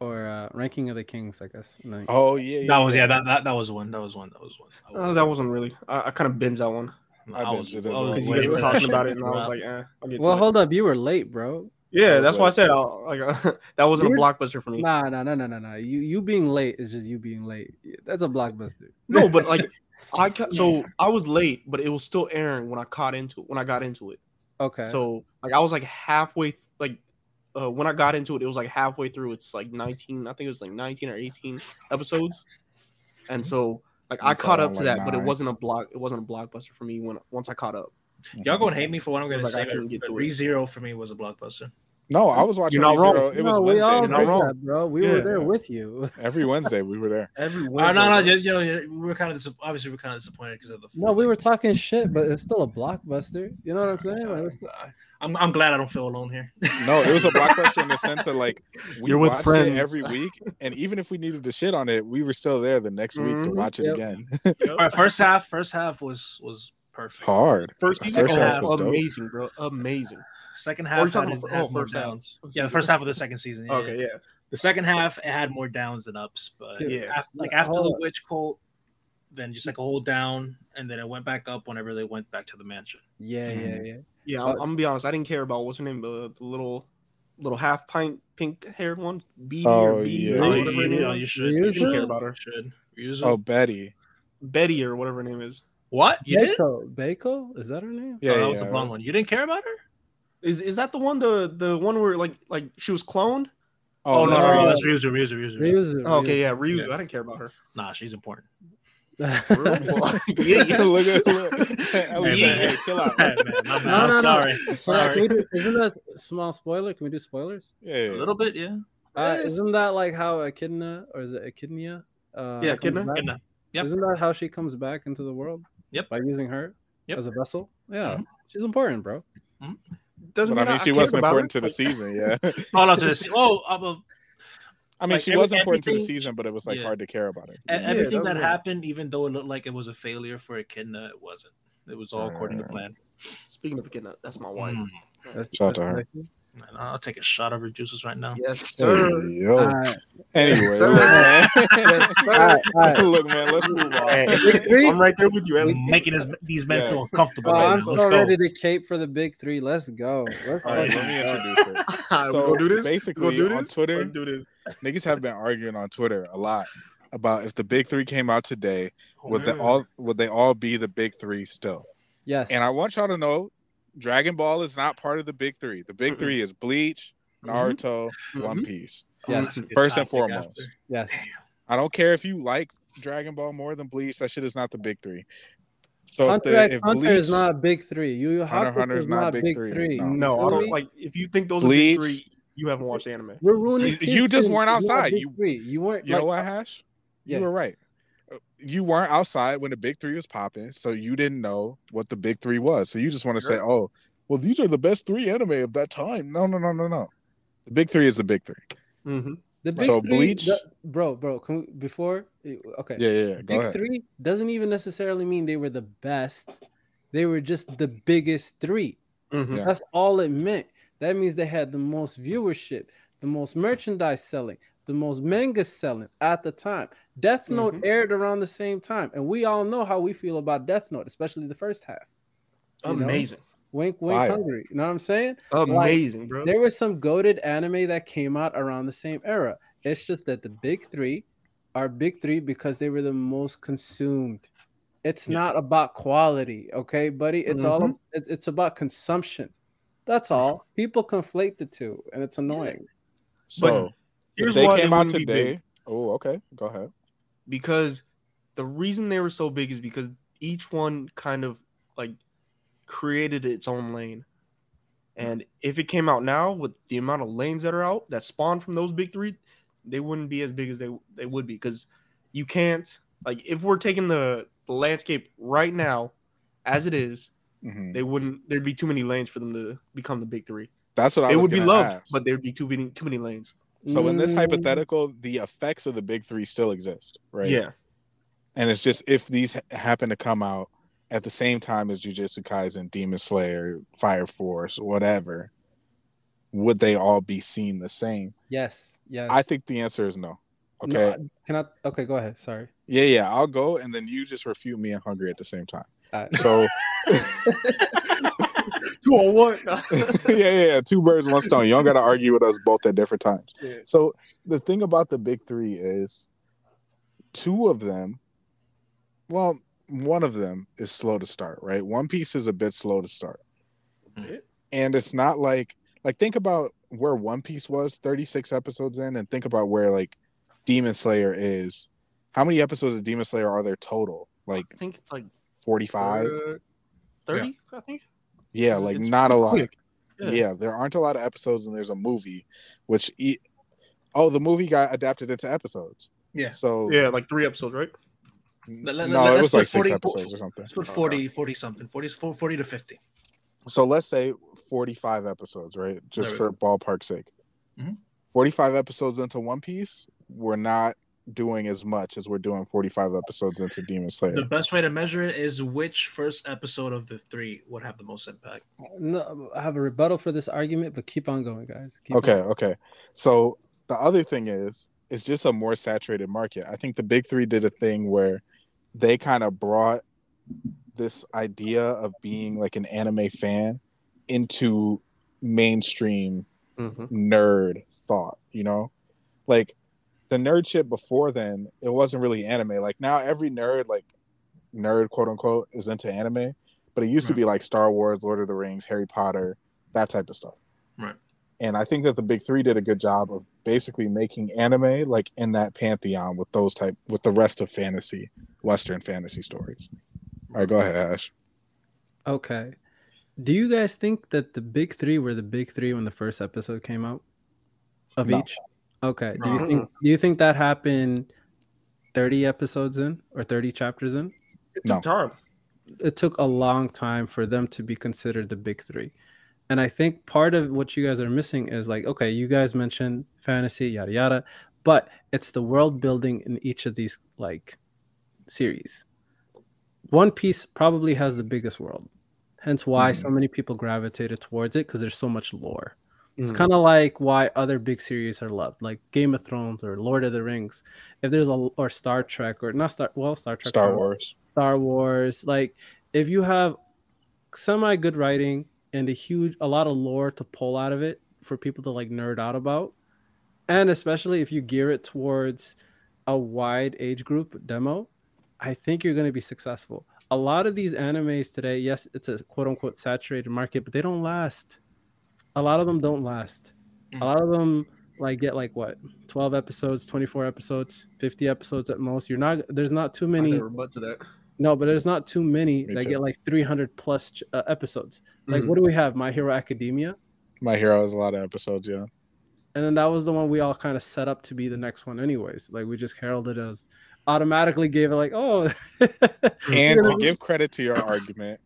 or uh, ranking of the kings? I guess. No. Oh yeah, yeah That was yeah, that, that that was one. That was one. That was one. Uh, that wasn't really. I, I kind of binged that one I I was, binged it as well. because you guys were talking about it, and I was like, eh, Well, to hold up, you were late, bro. It. Yeah, that's why I said I'll, like (laughs) that wasn't a You were- blockbuster for me. Nah, nah, no, no, no, no. You you being late is just you being late. That's a blockbuster. No, but like (laughs) I ca- so I was late, but it was still airing when I caught into when I got into it. Okay. So like I was like halfway th- like uh, when I got into it, it was like halfway through. It's like 19, I think it was like 19 or 18 episodes. and so like I caught caught up to like, that, but it wasn't a block. It wasn't a blockbuster for me when once I caught up. Y'all gonna hate me for what I'm gonna It like I say. couldn't get but to it. Re Zero for me was a blockbuster. No, I was watching. You're not wrong. ReZero. It was no, we all Wednesdays, not wrong. that, bro. We Yeah. were there with you. (laughs) Every Wednesday we were there. (laughs) Every Uh, Wednesday, no, no, bro. just you know, we were kind of dis- obviously we're kind of disappointed because of the. No, we were talking shit, but it's still a blockbuster. You know what I'm saying? Like, it's- I'm, I'm glad I don't feel alone here. (laughs) No, it was a blockbuster in the sense that like we You're with watched friends. it every week, and even if we needed to shit on it, we were still there the next week to Mhm. watch it Yep. again. All right, first half, first half was was perfect. Hard. First The first oh, half was dope. amazing, bro, amazing. Second half had, his, about- oh, more downs. Let's Yeah, the first half of the second season. Yeah, Okay, yeah. yeah. The second half it had more downs than ups, but Yeah. after, like Yeah, after the witch cult, then just like a whole down, and then it went back up whenever they went back to the mansion. yeah, yeah, yeah. Yeah, Uh, I'm, I'm gonna be honest. I didn't care about what's her name, the, the little, little half pint pink haired one, B Oh, or B yeah. or Oh, whatever you, name you, you should. Ryuzu? You Didn't care about her. Should. Oh, Betty. Betty or whatever her name is. What? You did? Beiko, Beiko, is that her name? Yeah, oh, that yeah. was a blonde one. You didn't care about her? Is is that the one the the one where like like she was cloned? Oh, no, that's no, right. no, that's Ryuzu, Ryuzu, Ryuzu. Ryuzu, Oh, okay, yeah, Ryuzu. Ryuzu. I didn't care about her. Nah, she's important. yeah, (laughs) yeah, yeah. look at look. At least, man. hey, chill out. Hey, man, my. (laughs) No, I'm no, no. sorry. So, Sorry. can do- isn't that a small spoiler? Can we do spoilers? Yeah, A little bit, yeah. Uh, Yes. isn't that like how Echidna, or is it Echidnia? Uh, Yeah, Echidna. Echidna. Yep. Isn't that how she comes back into the world? Yep. By using her Yep. as a vessel? Yeah. Mhm. She's important, bro. Doesn't But I mean, she wasn't important her. to the season. Yeah. (laughs) (laughs) Oh, no, to this. Oh, uh, well, I mean, Like, she was important to the season, but it was like yeah. hard to care about it. Yeah, everything that that, happened, even though it looked like it was a failure for Echidna, it wasn't. It was all according to Uh, plan. Speaking of Echidna, that's my wife. Mm. That's- Shout out to her. That's- Man, I'll take a shot of her juices right now. Yes, Hey, sir. yo. Alright, Anyway, Yes, sir. look, man. Yes, sir. alright, alright. look, man. Let's move on. Hey, three? I'm right there with you. Evan. Making his, these men feel Yes. uncomfortable. Oh, I'm Let's so go. ready to cape for the big three. Let's go. Let's All right, fucking let me introduce it. (laughs) All right, we So do this. Basically, gonna do on? Twitter, Let's do this. niggas have been arguing on Twitter a lot about if the big three came out today, would they all would they all be the big three still? Yes. And I want y'all to know, Dragon Ball is not part of the big three. The big Mm-mm. three is Bleach, Mhm. Naruto, Mhm. One Piece. Yes. That's a good First and foremost. after. yes. I don't care if you like Dragon Ball more than Bleach. That shit is not the big three. So if, the, if Hunter Bleach, is not a big three. Yu Yu Hunter Hunter is is not not big big three. three. No. You No, I don't like. If you think those Bleach. are big three, you haven't watched anime. Rurouni You- you just weren't outside. You- you weren't. you like, know what, Hash? You Yeah. were right. You weren't outside when the big three was popping, so you didn't know what the big three was. So you just want to say, "Oh, well, these are the best three anime of that time." No, no, no, no, no. The big three is the big three. Mm-hmm. The big So three, Bleach- the- bro, bro. Can we, before, okay. Yeah, yeah. yeah. Go big ahead. three doesn't even necessarily mean they were the best. They were just the biggest three. Mm-hmm. Yeah. That's all it meant. That means they had the most viewership, the most merchandise selling, the most manga selling at the time. Death Note Mhm. aired around the same time, and we all know how we feel about Death Note, especially the first half. You know? Amazing, Wink, wink, Fire. hungry. You know what I'm saying? amazing, bro. There was some goaded anime that came out around the same era. It's just that the big three are big three because they were the most consumed. It's Yeah. not about quality, okay, buddy. It's all Mhm. it's, it's about consumption. That's all. People conflate the two, and it's annoying. So if they came out be today. Oh, okay. Go ahead. because the reason they were so big is because each one kind of like created its own lane. And if it came out now with the amount of lanes that are out that spawn from those big three, they wouldn't be as big as they they would be because you can't like if we're taking the, the landscape right now as it is, Mhm. they wouldn't there'd be too many lanes for them to become the big three. That's what I They was would be loved, ask. but there'd be too many too many lanes. So in this Mm, hypothetical, the effects of the big three still exist, right? Yeah. And it's just if these happen to come out at the same time as Jujutsu Kaisen, Demon Slayer, Fire Force, whatever, would they all be seen the same? yes, yes. I think the answer is no. Okay. No, can I? Okay, go ahead. Sorry. Yeah, yeah. I'll go, and then you just refute me and hungry at the same time. All right. So (laughs) (laughs) Two on one. (laughs) yeah, yeah, yeah. Two birds, one stone. You don't got to argue with us both at different times. Yeah. So the thing about the big three is two of them, well, one of them is slow to start, right? One Piece is a bit slow to start. Mhm. And it's not like, like, think about where One Piece was 36 episodes in, and think about where, like, Demon Slayer is How many episodes of Demon Slayer are there total? Like I think it's like 45? uh, 30, I think. Yeah, It's- like it's not a lot. quick. Yeah. there aren't a lot of episodes, and there's a movie, which e- oh, the movie got adapted into episodes. Yeah. So Yeah, like three episodes, right? Let- let- no, let- it was like put six 40 episodes or something. Let's put 40, 40 something, 40, 40 to 50. So let's say 45 episodes, right? Just There for ballpark sake. Mhm. 45 episodes into One Piece, we're not doing as much as we're doing 45 episodes into Demon Slayer. The best way to measure it is which first episode of the three would have the most impact. No, I have a rebuttal for this argument, but keep on going, guys. Keep Okay, on. okay. So the other thing is, it's just a more saturated market. I think the big three did a thing where they kind of brought this idea of being like an anime fan into mainstream Mm-hmm. nerd thought, you know? Like the nerd shit before then, it wasn't really anime. Like now every nerd, like nerd quote unquote, is into anime. But it used to be like Star Wars, Lord of the Rings, Harry Potter, that type of stuff. Right. And I think that the big three did a good job of basically making anime like in that pantheon with those type with the rest of fantasy, Western fantasy stories. All right, go ahead, Ash. Okay. Do you guys think that the big three were the big three when the first episode came out of No. each? Okay. Do you uh-huh. think do you think that happened 30 episodes in or 30 chapters in? It No. took time. It took a long time for them to be considered the big three. And I think part of what you guys are missing is like, okay, you guys mentioned fantasy, yada yada, but it's the world building in each of these like series. One Piece probably has the biggest world, hence why so mm-hmm. many people gravitated towards it because there's so much lore. It's Mhm. kind of like why other big series are loved, like Game of Thrones or Lord of the Rings. If there's a or Star Trek or not Star, well, Star Trek, Star Wars. Star Wars. Like if you have semi good writing and a huge a lot of lore to pull out of it for people to like nerd out about, and especially if you gear it towards a wide age group demo, I think you're going to be successful. A lot of these animes today, yes, it's a quote unquote saturated market, but they don't last. A lot of them don't last. A lot of them like get like what 12 episodes 24 episodes 50 episodes at most you're not there's not too I many can rebut to that. no, but there's not too many Me that too. get like 300 plus ch- uh, episodes. Like, Mhm. what do we have? My Hero Academia, My Hero has a lot of episodes, yeah. and then that was the one we all kind of set up to be the next one, anyways. Like, we just heralded it as automatically gave it like, oh, (laughs) And to give credit to your argument,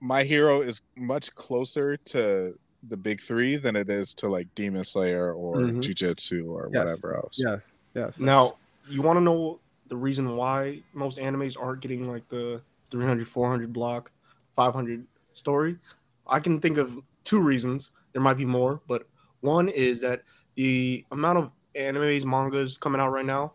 My Hero is much closer to the big three than it is to like Demon Slayer or Mhm. Jujutsu or Yes. whatever else. yes, yes. Now, you want to know the reason why most animes aren't getting like the 300, 400 block, 500 story? I can think of two reasons. There might be more, but one is that the amount of animes, mangas coming out right now,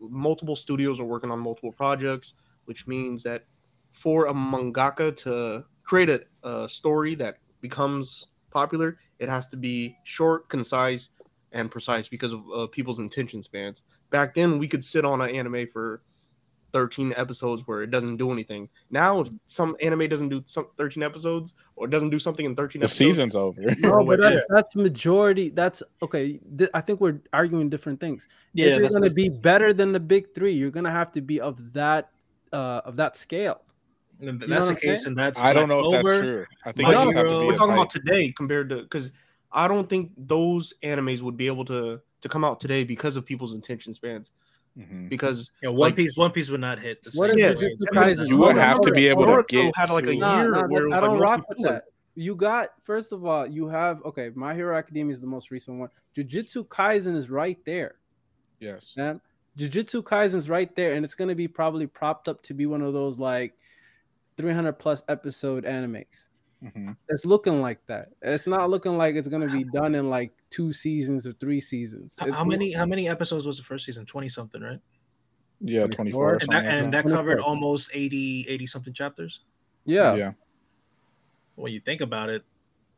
multiple studios are working on multiple projects, which means that for a mangaka to create a, a story that becomes popular, it has to be short, concise, and precise because of uh, people's attention spans. Back then, we could sit on an anime for 13 episodes where it doesn't do anything. Now, if some anime doesn't do some 13 episodes or doesn't do something in 13 The episodes, season's over. (laughs) no, but that, Yeah. that's majority. That's okay. th- I think we're arguing different things. Yeah, if you're going to be better than the big three, you're going to have to be of that uh of that scale. And know that's what the case, saying? and that's I don't Black know if that's true. I think My you just have to Hero- be we're talking hype. about today compared to because I don't think those animes would be able to to come out today because of people's attention spans. Mhm. Because Yeah, One like- Piece, One Piece would not hit the What same. if Yeah, way. Jujutsu because Kaisen- You would have to be able to get had like a to- Nah, year nah, where it was I don't mostly rock with that. You got first of all, you have okay. My Hero Academia is the most recent one. Jujutsu Kaisen is right there. Yes. Man, Jujutsu Kaisen is right there, and it's gonna be probably propped up to be one of those like 300 plus episode animes. Mhm. It's looking like that. It's not looking like it's gonna be done in like two seasons or three seasons. How- It's How many? How many episodes was the first season? Twenty something, right? Yeah, 24 And And that, like and that. that covered almost 80, 80 something chapters. Yeah. Yeah. When you think about it,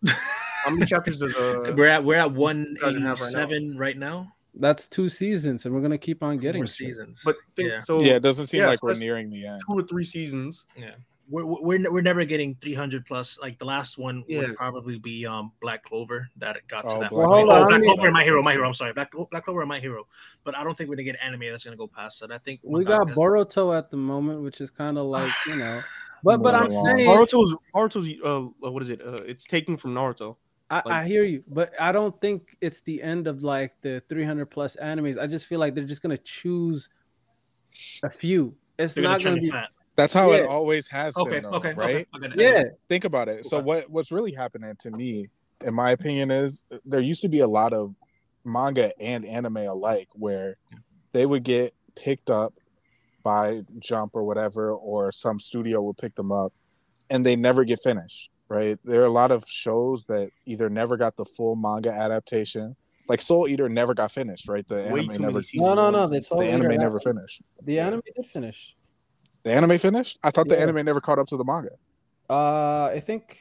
How many chapters does uh (laughs) we're at we're at one doesn't eighty have right now. right now. That's two seasons, and we're gonna keep on getting More seasons, but think, yeah. so yeah, it doesn't seem yeah, like so we're nearing the end. two or three seasons. yeah. We're we're we're never getting 300 plus. Like the last one Yeah. would probably be um Black Clover that it got to Oh, that. Black point. Clover. oh, Black Clover, and My Hero, My Hero. I'm sorry, Black, Black Clover, and My Hero. But I don't think we're gonna get anime that's gonna go past that. I think We got is- Boruto at the moment, which is kind of (sighs) like you know, but but I'm saying Naruto's Naruto's uh what is it? Uh, it's taking from Naruto. I, like- I hear you, but I don't think it's the end of like the 300 plus animes. I just feel like they're just gonna choose a few. It's They're gonna not gonna be. fat. That's how it always has Okay, been, though, okay, right? okay. I. Yeah, think about it. So what what's really happening to me, in my opinion, is uh, there used to be a lot of manga and anime alike where they would get picked up by Jump or whatever, or some studio would pick them up, and they never get finished. Right? There are a lot of shows that either never got the full manga adaptation, like Soul Eater never got finished. Right? The Way anime never, many no, no, no. ones. They the anime never finished. The anime did finish. The anime finished. I thought the anime never caught up to the manga. Uh, I think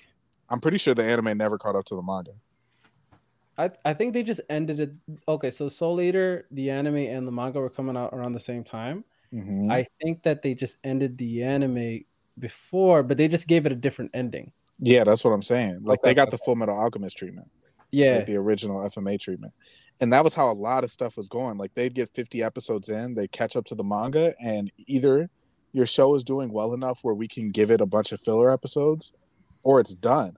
I'm pretty sure the anime never caught up to the manga. I I think they just ended it. Okay, so Soul Eater, the anime and the manga were coming out around the same time. Mhm. I think that they just ended the anime before, but they just gave it a different ending. Yeah, that's what I'm saying. Like Okay, they got the Full Metal Alchemist treatment, Yeah, like the original FMA treatment, and that was how a lot of stuff was going. Like they'd get 50 episodes in, they catch up to the manga, and either your show is doing well enough where we can give it a bunch of filler episodes, or it's done.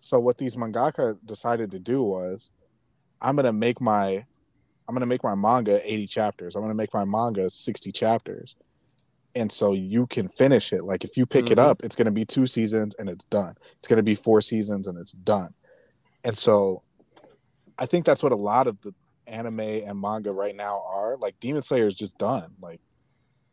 So what these mangaka decided to do was, I'm gonna make my, I'm gonna make my manga 80 chapters. I'm gonna make my manga 60 chapters. And so you can finish it. Like if you pick it Mhm. up, it's gonna be two seasons and it's done. It's gonna be four seasons and it's done. And so I think that's what a lot of the anime and manga right now are. Like Demon Slayer is just done. Like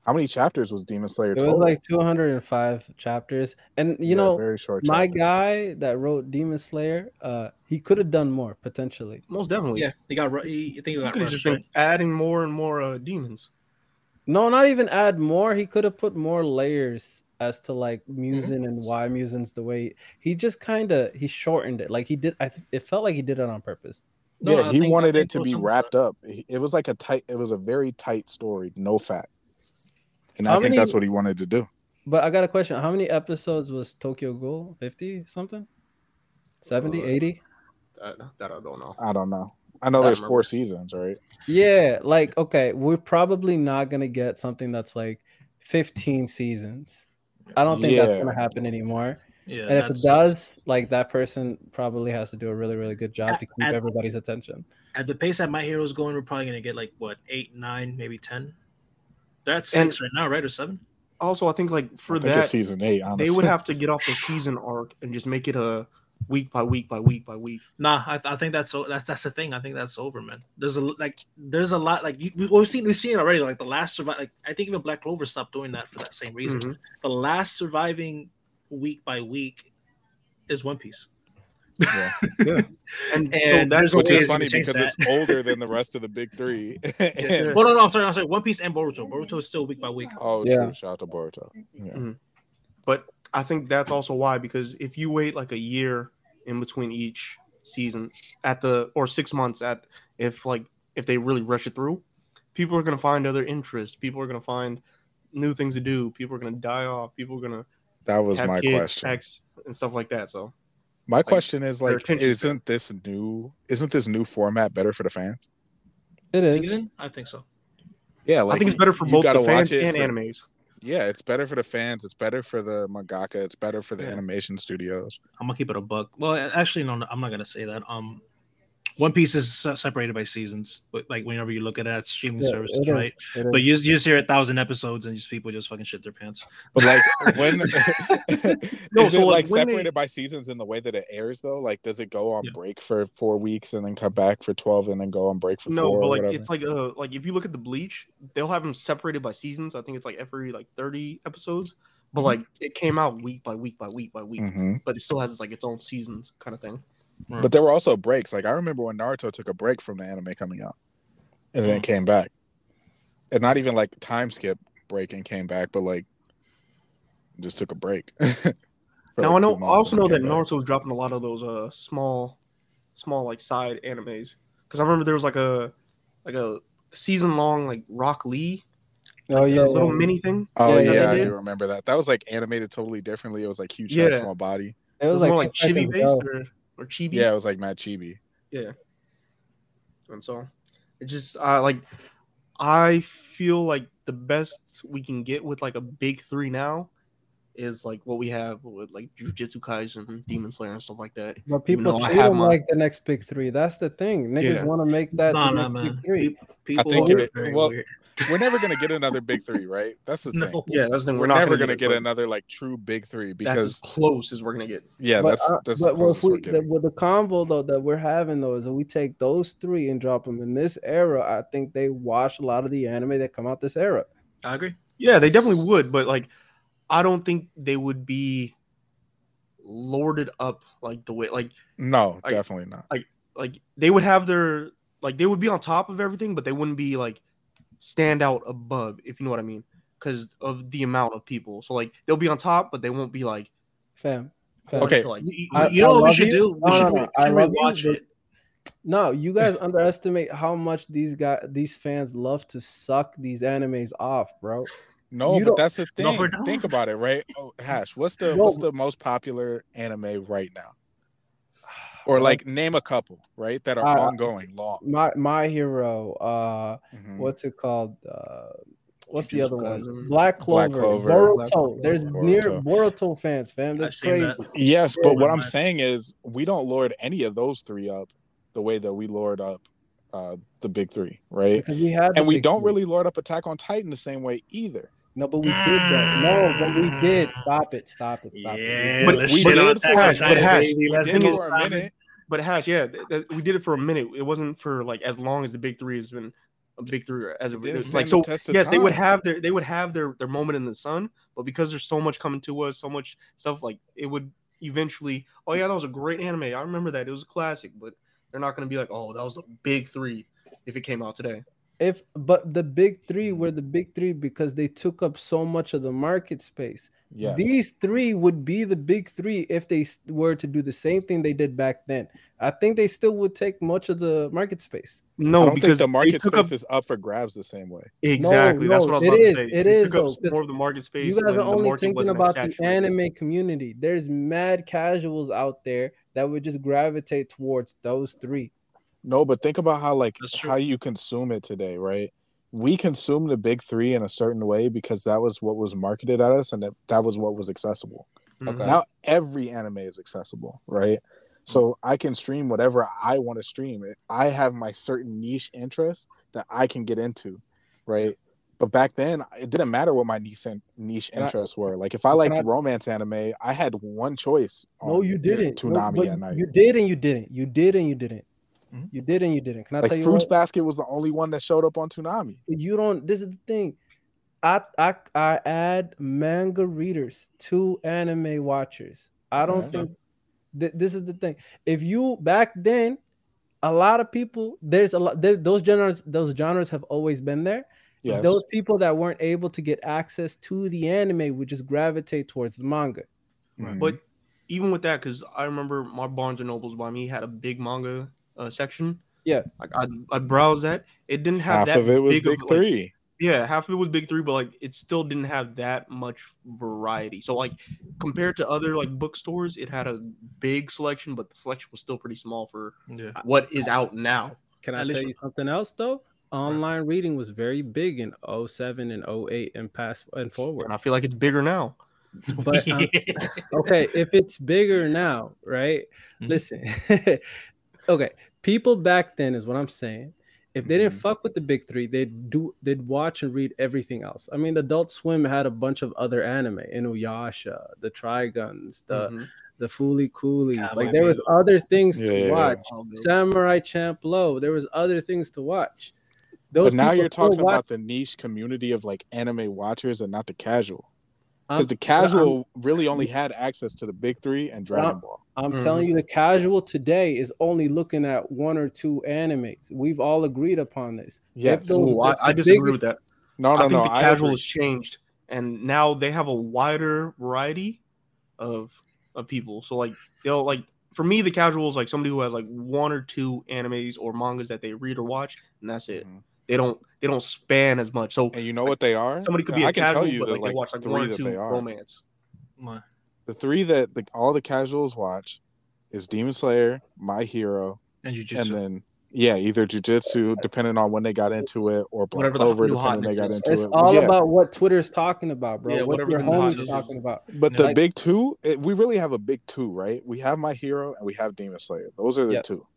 how many chapters was Demon Slayer it was like 205 chapters, and you Yeah, know, very short. my chapter. guy that wrote Demon Slayer, uh, he could have done more potentially. Most definitely. Yeah, he got. ru- He, I think he You could have just been adding more and more uh, demons. No, not even add more. He could have put more layers as to like Mm-hmm. Muzan and why Muzan's the way he just kind of he shortened it. Like he did. I th- it felt like he did it on purpose. No, yeah, I he think- wanted it to be wrapped up. It it was like a tight. It was a very tight story, no fat. And I think many- that's what he wanted to do. But I got a question. How many episodes was Tokyo Ghoul? 50 something? 70, Uh, 80? That, that I don't know. I don't know. I know I there's remember. four seasons, right? Yeah, like okay, we're probably not gonna get something that's like 15 seasons. I don't think Yeah. that's gonna happen anymore. Yeah, and if it that's- does, like that person probably has to do a really, really good job to keep At- everybody's attention. at the pace that My Hero's going, we're probably gonna get like what eight, nine, maybe ten. They're at And- six right now, right, or seven? Also, I think like for I think that, it's season eight. Honestly, they would have to get off the season arc and just make it a week by week by week by week. Nah, I, I think that's o- that's that's the thing. I think that's over, man. There's a like, there's a lot like you, we- we've seen we've seen it already. Like the last survive, like I think even Black Clover stopped doing that for that same reason. Mhm. The last surviving week by week is One Piece. (laughs) Yeah. And, And so that's there's which is funny because that. it's (laughs) older than the rest of the big three. (laughs) And- Well, no, no, I'm sorry, I'm sorry. One Piece and Boruto. Boruto is still week by week. oh, Yeah. true. Shout out to Boruto. Yeah. Mm-hmm. but I think that's also why because if you wait like a year in between each season at the or six months at if like if they really rush it through, people are gonna find other interests. People are gonna find new things to do. People are gonna die off. People are gonna That was have my kids, question. ex, and stuff like that. So My question is like, isn't this new? Isn't this new format better for the fans? It is. Season? I think so. Yeah, like I think it's better for you both gotta the fans watch it and for- animes. Yeah, it's better for the fans. It's better for the mangaka. It's better for the Yeah. animation studios. I'm gonna keep it a buck. Well, actually, no, no, I'm not gonna say that. Um, One Piece is separated by seasons, but like whenever you look at it, it's streaming Yeah, services, it is. right? It But you you just hear a thousand episodes and just people just fucking shit their pants. But like (laughs) when (laughs) (laughs) No, is so, it like, like when they- separated by seasons in the way that it airs though? Like does it go on Yeah. break for four weeks and then come back for twelve and then go on break for No, four but like whatever? it's like uh like if you look at the Bleach, they'll have them separated by seasons. I think it's like every like thirty episodes. But like it came out week by week by week by week, Mhm. but it still has like its own seasons kind of thing. But there were also breaks. Like I remember when Naruto took a break from the anime coming out, and then it came back, and not even like time skip break and came back, but like just took a break. (laughs) Now like, I know. I also know that came back. Naruto's dropping a lot of those uh small, small like side animes. Because I remember there was like a like a season long like Rock Lee. Oh the yeah, little yeah. mini thing. Oh Yeah, yeah, yeah, I do remember that. That was like animated totally differently. It was like huge Yeah. head, small body. It It was, was, like more like chibi based or or chibi. Yeah, it was like Matt Chibi. Yeah. And so it just uh, like I feel like the best we can get with like a big three now is like what we have with like Jujutsu Kaisen, Demon Slayer, and stuff like that. But Even people though I treat have them my- like the next big three. That's the thing. Niggas Yeah. want to make that Nah, the nah, next man. big three. Pe- People think are it- well, weird. We're never gonna get another big three, right? That's the thing. Yeah, that's the thing. We're, We're, not never gonna, gonna it, get another like true big three That's as because close as we're gonna get. yeah, But, that's uh, that's the but closest if we're we, the, getting. with the convo though that we're having though is that we take those three and drop them in this era. I think they watch a lot of the anime that come out this era. I agree. Yeah, they definitely would, but like, I don't think they would be lorded up like the way like No, I- definitely not. Like, like they would have their like they would be on top of everything, but they wouldn't be like stand out above, if you know what I mean, because of the amount of people. So like they'll be on top, but they won't be like Fam. fam. Okay. to, like You, you- I- you know I what we should you. do? We No, should, no, re- no. I should love you, it. No, you guys underestimate how much these guys, these fans love to suck these animes off, bro. No, you but don't- that's the thing. we're. Think about it, right? Oh, Hash, what's the No, what's the most popular anime right now? Or like name a couple, right? That are Uh, ongoing, long. my my hero. Uh, Mhm. what's it called? Uh, what's the Jujutsu other one? Kaisen. Black Clover. Black Clover. Boruto. Black Clover. There's Boruto. near Boruto fans, fam. I've That's crazy. that. Yes, but what I'm saying is we don't lord any of those three up the way that we lord up uh the big three, right? We And we don't three. really lord up Attack on Titan the same way either. No, but we did that. No, but we mm. did. Stop it. Stop it. Stop Yeah, it. But we did on for- Attack on but Titan, Hash, baby. Let's Did thing go is- for a stop it. But Hash, yeah, th- th- we did it for a minute. It wasn't for like as long as the big three has been a big three as of It didn't it's like the so. test of Yes, they would have their they would have their their moment in the sun, but because there's so much coming to us, so much stuff like it would eventually. Oh yeah, that was a great anime. I remember that. It was a classic, but they're not going to be like, oh, that was a big three if it came out today. If but the big three were the big three because they took up so much of the market space. Yes. These three would be the big three if they were to do the same thing they did back then. I think they still would take much of the market space. I No, don't because think the market space up is up for grabs the same way. exactly. That's no, what I was it about is, to say. it They is, took up though, 'cause more of the market space. You guys are only thinking about the anime community. There's mad casuals out there that would just gravitate towards those three. No, but think about how like how you consume it today, right? We consume the big three in a certain way because that was what was marketed at us and that, that was what was accessible. Mhm. Now every anime is accessible, right? So I can stream whatever I want to stream. I have my certain niche interests that I can get into, right? But back then, it didn't matter what my niche niche interests were. Like if I liked I- romance anime, I had one choice. No, on you didn't. No, Toonami but at night. You did and you didn't. You did and you didn't. Mhm. You did and you didn't. Can I Like tell you Fruits what? Basket was the only one that showed up on Toonami. you don't this is the thing i i i add manga readers to anime watchers i don't Okay. think th- this is the thing if you back then a lot of people there's a lot there, those genres those genres have always been there Yes. those people that weren't able to get access to the anime would just gravitate towards the manga Mhm. But even with that, because I remember my Barnes and Nobles by me had a big manga uh, section. Yeah. like I'd, I'd browse that. It didn't have half that of it was big big of, like- three. yeah, half of it was big three, but like it still didn't have that much variety. So like compared to other like bookstores, it had a big selection, but the selection was still pretty small for Yeah. what is out now. can i tell you something else though online reading was very big in 07 and 08 and past and forward And I feel like it's bigger now. But, um, (laughs) okay, if it's bigger now, right? Mhm. Listen, (laughs) okay, people back then is what I'm saying. If they didn't Mhm. fuck with the big three, they'd do they'd watch and read everything else. I mean, Adult Swim had a bunch of other anime, Inuyasha, the Triguns, the Mhm. the Fooly Coolies. Cowboy Like there was Bebop. other things Yeah, to yeah, yeah. watch. All good. Samurai Champloo. There was other things to watch. Those But now you're talking watch- about the niche community of like anime watchers and not the casual. Because the casual really only had access to the big three and Dragon Ball. I'm Mhm. telling you, the casual today is only looking at one or two animes. We've all agreed upon this. Yes. those- Ooh, I, I disagree big- with that. No, I no, think no. the I casual agree. has changed, and now they have a wider variety of of people. So like they'll like for me, the casual is like somebody who has like one or two animes or mangas that they read or watch, and that's it. Mhm. they don't they don't span as much. So And you know what they are? somebody could be I a can casual, tell you but that like, like they watch like three one or two romance. My- The three that like all the casuals watch is Demon Slayer, My Hero, And and then yeah, either jujitsu, depending on when they got into it, or Black Whatever the Clover, new depending when they got into is. it. It's all yeah. about what Twitter's talking about, bro. Yeah, what whatever your the homies hotness is. talking about. But the Like- big two, it, we really have a big two, right? We have My Hero and we have Demon Slayer. Those are the Yep. two.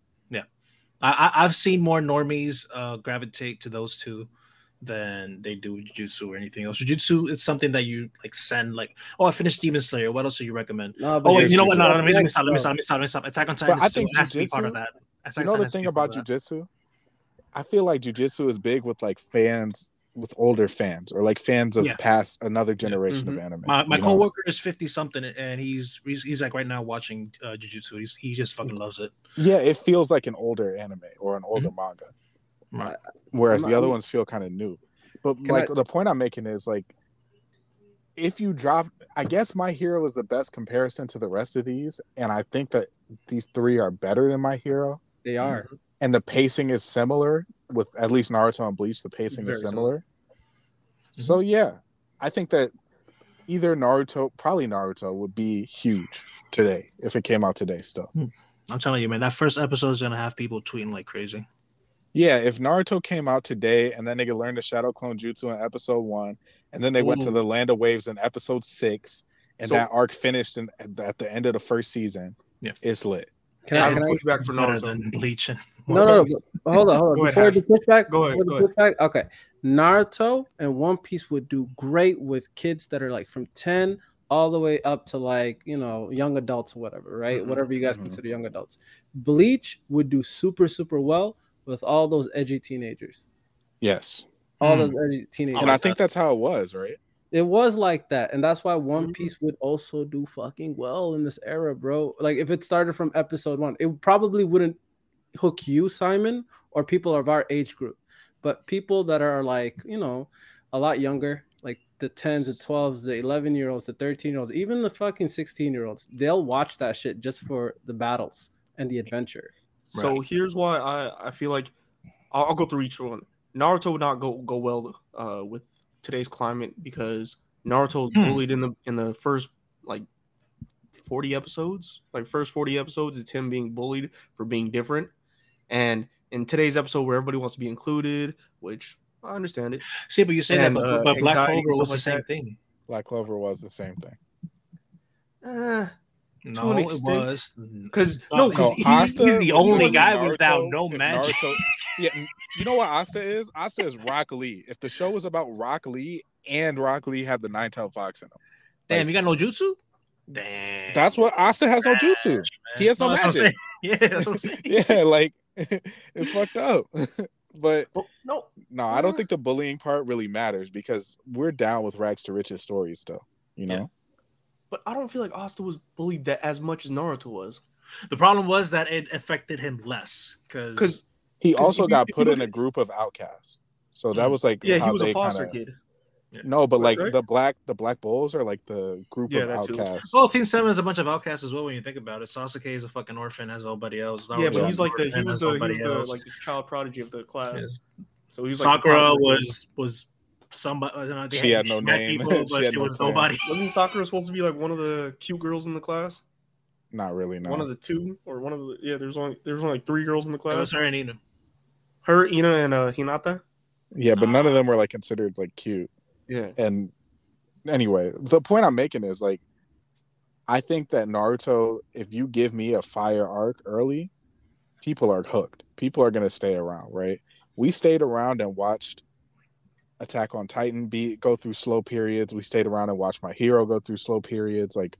I, I I've seen more normies uh, gravitate to those two than they do jujutsu or anything else. Jujutsu is something that you like send like, oh, I finished Demon Slayer. What else do you recommend? No, Oh, wait, you know what? No, no, let me, let me stop. Let me stop. Let me stop. Let me stop. Attack on Titan. I think has to be part of that. Attack You know the thing about jujitsu? I feel like jujitsu is big with like fans, with older fans, or like fans of Yes. past another generation Mhm. of anime. My, my you know? coworker is fifty something, and he's, he's he's like right now watching uh, jujutsu. He's he just fucking loves it. Yeah, it feels like an older anime or an older manga. Right. Whereas I'm- the other ones feel kind of new. But Can like I- the point I'm making is like if you drop I guess My Hero is the best comparison to the rest of these, and I think that these three are better than My Hero. They are. Mm-hmm. And the pacing is similar with at least Naruto and Bleach, the pacing Very is similar. similar. Mm-hmm. So yeah, I think that either Naruto, probably Naruto, would be huge today if it came out today still. Hmm. I'm telling you, man, that first episode is gonna have people tweeting like crazy. Yeah, if Naruto came out today and then they could learn the Shadow Clone Jutsu in episode one, and then they went to the Land of Waves in episode six, and So- that arc finished in, at, the, end of the first season, Yeah. it's lit. Can I I? have Can a I pushback for Better Naruto. than Bleach and (laughs) no, no, no. Hold on, hold on. ahead, Before Hash. the pushback, Go ahead, go the pushback, okay. Naruto and One Piece would do great with kids that are like from 10 all the way up to like, you know, young adults or whatever, right? Mhm, Whatever you guys mhm. consider young adults. Bleach would do super, super well with all those edgy teenagers. Yes, All Hmm. those edgy teenagers. and I think that's how it was, right? It was like that, and that's why One Mhm. Piece would also do fucking well in this era, bro. Like if it started from episode one, it probably wouldn't hook you, Simon, or people of our age group, but people that are like you know a lot younger, like the tens, the twelves, the eleven year olds, the thirteen year olds, even the fucking sixteen year olds, they'll watch that shit just for the battles and the adventure. So here's why I, I feel like I'll, I'll go through each one. Naruto would not go go well uh, with today's climate because Naruto was Hmm. bullied in the in the first like 40 episodes. Like first 40 episodes, it's him being bullied for being different. And in today's episode where everybody wants to be included, which I understand it. see, but you say And, that, but, uh, but Black Clover was the same that. thing. Black Clover was the same thing. Uh, No, an it extent. was because no, he's- because he- Asta he's the only was guy Naruto, without no if magic. Naruto- (laughs) yeah, you know what Asta is? Asta is Rock Lee. If the show was about Rock Lee and Rock Lee had the nine tailed fox in him, Damn, Like- you got no jutsu? Damn. that's what Asta has no jutsu. He has no that's what I'm magic. (laughs) Yeah, that's what I'm. (laughs) Yeah, like it's fucked up. but oh, no, no, I don't think the bullying part really matters because we're down with rags to riches stories still. You know, Yeah. But I don't feel like Asta was bullied that as much as Naruto was. The problem was that it affected him less because Because he 'Cause also if got you put look in a group of outcasts. So that Mm. was like yeah, how he was they a foster kinda- kid. No, but like Right? the black the black bulls are like the group Yeah, of that too. outcasts. well, Team Seven is a bunch of outcasts as well when you think about it. Sasuke is a fucking orphan as nobody else. Yeah, but he's like the he was as the he was the like the child prodigy of the class. Yes. So he was like Sakura popular was was somebody. I don't know, they She had no met name. people, (laughs) She but had she no was plan. nobody. Wasn't Sakura supposed to be like one of the cute girls in the class? Not really. No. One of the two or one of the yeah. There's only there's only like three girls in the It was class. her and Ino. Her, Ino, and uh, Hinata. yeah, but Ah. none of them were like considered like cute. Yeah. And anyway, the point I'm making is like, I think that Naruto, if you give me a fire arc early, people are hooked. People are gonna stay around, right? We stayed around and watched Attack on Titan be go through slow periods. We stayed around and watched My Hero go through slow periods. Like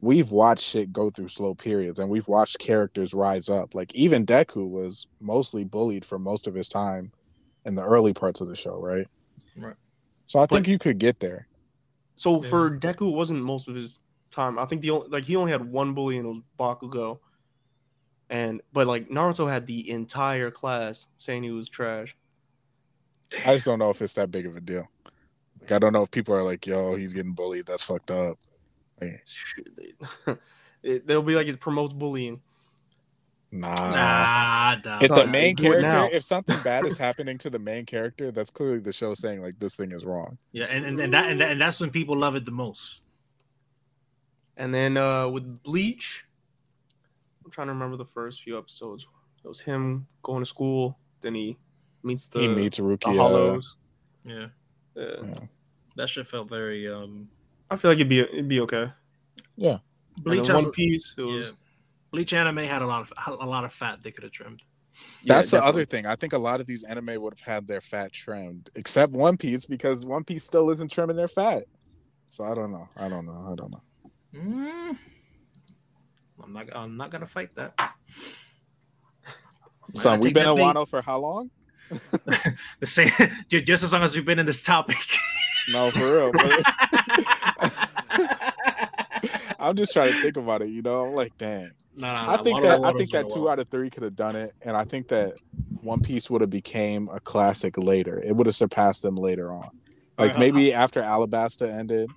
we've watched shit go through slow periods and we've watched characters rise up. Like even Deku was mostly bullied for most of his time in the early parts of the show, right? Right. So I But- think you could get there. So Yeah. for Deku, it wasn't most of his time. I think the only like he only had one bully and it was Bakugo. And but like Naruto had the entire class saying he was trash. I just don't know if it's that big of a deal. Like I don't know if people are like, "Yo, he's getting bullied. That's fucked up." Shit, they- (laughs) it, they'll be like it promotes bullying. Nah. Nah, nah. If the main do it now. character, if something bad is (laughs) happening to the main character, that's clearly the show saying like this thing is wrong. yeah, and, and, and that and, that, and that's when people love it the most. And then uh with Bleach, I'm trying to remember the first few episodes. It was him going to school, then he meets the, he meets the Rukia. Hollows. Yeah, Yeah. Yeah. that shit felt very um. I feel like it'd be it'd be okay. Yeah. Bleach has, One Piece, it was yeah. Bleach anime had a lot of a lot of fat they could have trimmed. yeah, That's the definitely. other thing. I think a lot of these anime would have had their fat trimmed, except One Piece, because One Piece still isn't trimming their fat. So I don't know. I don't know. I don't know. Mm. I'm not. I'm not gonna fight that. So we've take been that in bait. Wano for how long? The same, (laughs) just as long as we've been in this topic. (laughs) No, for real. (laughs) I'm just trying to think about it. You know, I'm like, damn. No, no, I think Water that I think been that two while. out of three could have done it, and I think that One Piece would have became a classic later. It would have surpassed them later on. Like Alright, maybe after Alabasta ended,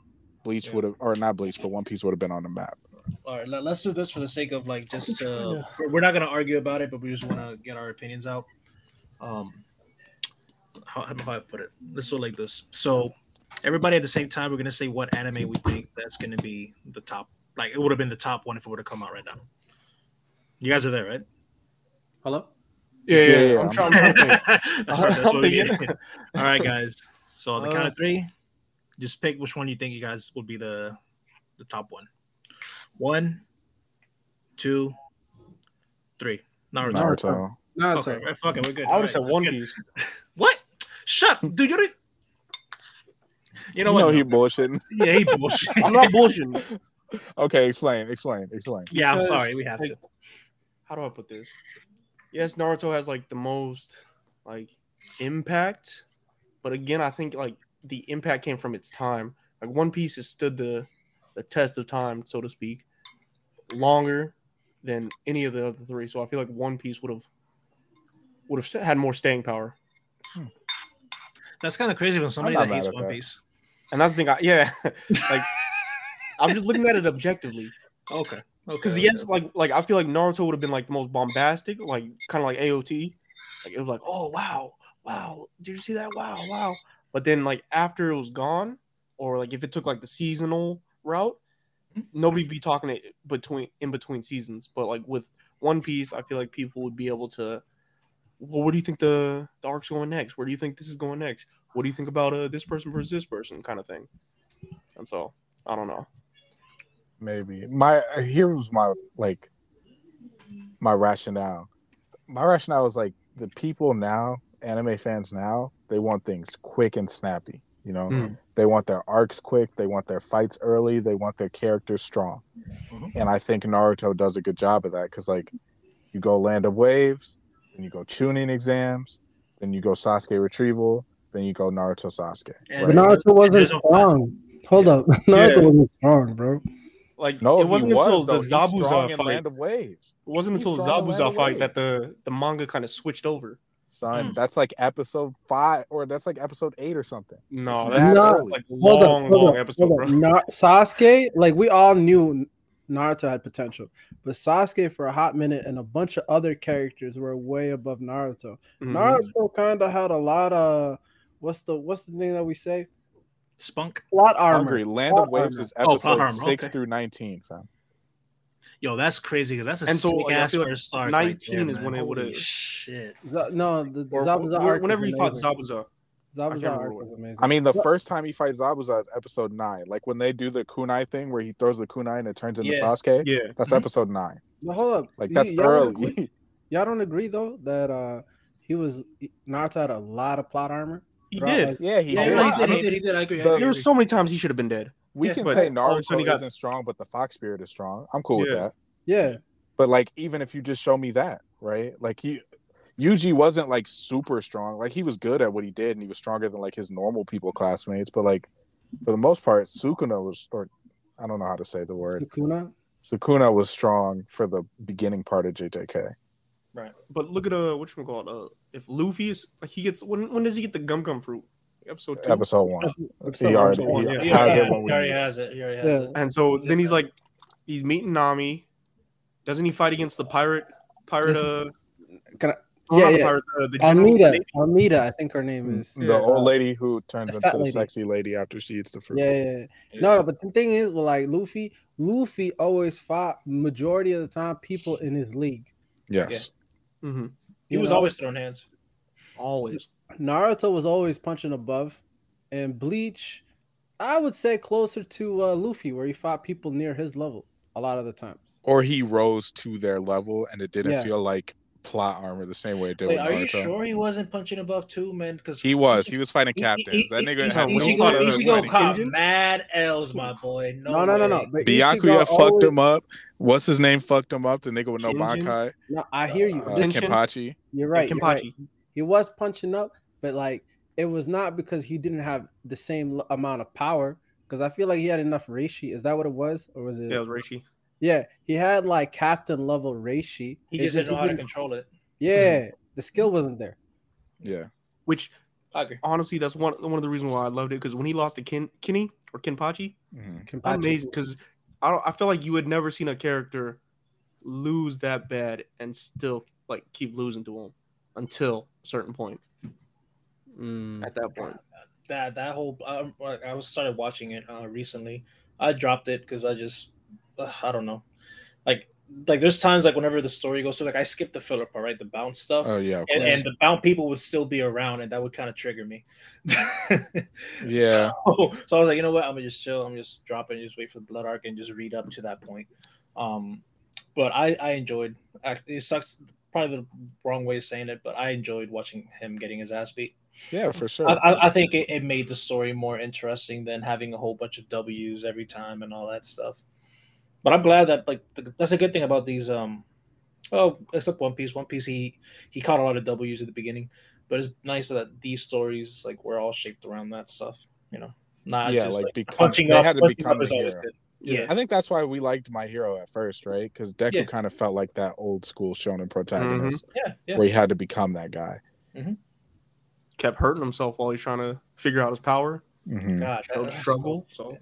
Bleach Yeah. would have, or not Bleach, but One Piece would have been on the map. All right, let, us do this for the sake of like just uh, we're- we're not gonna argue about it, but we just want to get our opinions out. Um, how, how do I put it? Let's do it like this. So, everybody at the same time, we're gonna say what anime we think that's gonna be the top. Like it would have been the top one if it would have come out right now. You guys are there, right? Hello. Yeah, yeah, Yeah, yeah. yeah, I'm I'm- trying, I'm (laughs) to think. that's right. That's what we get. (laughs) All right, guys. So on the count Uh, of three, just pick which one you think you guys would be the the top one. One, two, three. Naruto. Naruto. No, it's Okay, right, fuck it, we're good. I would have said right, One let's Piece. What? Shut, dude. You, don't- you know You what? know no. he bullshitting. yeah, he bullshit. I'm not bullshitting. (laughs) Okay, explain, explain, explain. yeah, I'm sorry. We have like, to. How do I put this? Yes, Naruto has like the most like impact, but again, I think like the impact came from its time. Like One Piece has stood the the test of time, so to speak, longer than any of the other three. So I feel like One Piece would have would have had more staying power. Hmm. That's kind of crazy when somebody that hates One that. Piece. And that's the thing. I, yeah, (laughs) like I'm just looking at it objectively. Okay. Okay. Because yes, like like I feel like Naruto would have been like the most bombastic, like kind of like AOT. Like it was like, oh wow, wow, did you see that? Wow, wow. But then like after it was gone, or like if it took like the seasonal route, hmm. nobody'd be talking it between in between seasons. But like with One Piece, I feel like people would be able to. Well, where do you think the the arc's going next? Where do you think this is going next? What do you think about uh this person versus this person kind of thing? And so I don't know. Maybe my here was my like my rationale. My rationale is like the people now, anime fans now, they want things quick and snappy. You know, Mm. they want their arcs quick, they want their fights early, they want their characters strong. Mhm. And I think Naruto does a good job of that because like you go Land of Waves, then you go Chunin exams, then you go Sasuke retrieval, then you go Naruto Sasuke. And- But? Naruto wasn't strong. Hold up, (laughs) Naruto wasn't strong, bro. Like No, it wasn't he was, until though. the Zabuza fight. Land of Waves. It wasn't He's until the strong in Land Zabuza fight that the the manga kind of switched over. son. Mm. That's like episode five, or that's like episode eight or something. No, It's that's, mad that's early. like Hold long, up, hold long up, episode, hold bro. Not Na- Sasuke, like we all knew Naruto had potential, but Sasuke for a hot minute and a bunch of other characters were way above Naruto. Mhm. Naruto kind of had a lot of what's the what's the thing that we say? Spunk. Plot armor. Hungry. Land Plot of Waves armor. is Oh, episode armor, six okay. through nineteen, fam. Yo, that's crazy. That's a And so, sick like, I ass feel like first arc. 19 right is there, when man. it would've- Shit. Z- no, the, the Or, Zabuza or arc whenever you fought amazing. Zabuza. I Zabuza can't arc remember was amazing. I mean, the first time he fights Zabuza is episode nine. Like when they do the kunai thing where he throws the kunai and it turns into Yeah. Sasuke. Yeah. That's Mhm. episode nine. But hold up, Like y- that's y'all don't agree- Y'all don't agree though that uh he was Naruto had a lot of plot armor. He did. like- yeah, he Yeah, did. yeah, he I did, he did, he did. I agree. I the- agree, There were so many times he should have been dead. we Yeah, can but say all of a Naruto he got- isn't strong, but the Fox Spirit is strong. I'm cool with that. Yeah, But like, even if you just show me that, right? Like he, Yuji wasn't like super strong. Like he was good at what he did, and he was stronger than like his normal people classmates. But like, for the most part, Sukuna was, or I don't know how to say the word. Sukuna. Sukuna was strong for the beginning part of JJK. Right. But look at uh what you call it. Uh if Luffy is like he gets when when does he get the gum gum fruit? Episode two. Episode one. Episode He already one, he yeah. Yeah, has yeah, it when he already need has it. He already has Yeah. it. And so then he's like he's meeting Nami. Doesn't he fight against the pirate pirate. This- Uh, Can I- oh, Yeah, not the yeah. pirate, uh, the general Amita, Amita, I think her name is. The Yeah. old lady who turns The into fat a sexy lady after she eats the fruit. Yeah, yeah, yeah. No, no, but the thing is, well, like Luffy, Luffy always fought majority of the time people in his league. Yes. Mhm. He You was know? always throwing hands. Always. Naruto was always punching above, and Bleach, I would say closer to uh, Luffy, where he fought people near his level a lot of the times. Or he rose to their level and it didn't Yeah. feel like plot armor the same way it did Wait, with are Naruto. you sure he wasn't punching above two man? Because He was. He was fighting captains. That nigga had when no he Ichigo, fought, business Ichigo caught mad L's, my boy. No, No, no, no, no. way. But Byakuya Ichigo fucked always- him up. What's his name? Fucked him up. The nigga with no Shinjin? Bankai. No, I hear you. Uh, Kenpachi. you're right. You're right. He was punching up, but like it was not because he didn't have the same amount of power. Because I feel like he had enough reishi. Is that what it was, or was it? Yeah, it was Reishi. Yeah, he had like captain level reishi. He just didn't know how to control it. Yeah, the skill wasn't there. Yeah. Which I agree. honestly, that's one one of the reasons why I loved it because when he lost to Kin Kinney or Kenpachi, Mhm. Amazing because I don't, I feel like you had never seen a character lose that bad and still like keep losing to him until a certain point. Mm. At that point, That that whole um, like, I was started watching it uh, recently. I dropped it because I just uh, I don't know, like like there's times like whenever the story goes through, like I skip the filler part, right? The Bount stuff. Oh yeah. And, and the Bount people would still be around, and that would kind of trigger me. (laughs) Yeah. So, so I was like, you know what? I'm gonna just chill. I'm just dropping. just wait for the blood arc, and just read up to that point. Um, but I I enjoyed. It sucks. Probably the wrong way of saying it, but I enjoyed watching him getting his ass beat. yeah, for sure. I, I, I think it, it made the story more interesting than having a whole bunch of W's every time and all that stuff. But I'm glad that like the, that's a good thing about these. Um, oh, except One Piece. One Piece, he he caught a lot of W's at the beginning, but it's nice that these stories like were all shaped around that stuff. You know, not Yeah, just like like, become- punching they up. had to become up is the always hero. Yeah. Yeah, I think that's why we liked My Hero at first, right? Because Deku Yeah. kind of felt like that old school shonen protagonist yeah, yeah. where he had to become that guy. kept hurting himself while he's trying to figure out his power. Mhm. God, Struggle, struggle, so- so-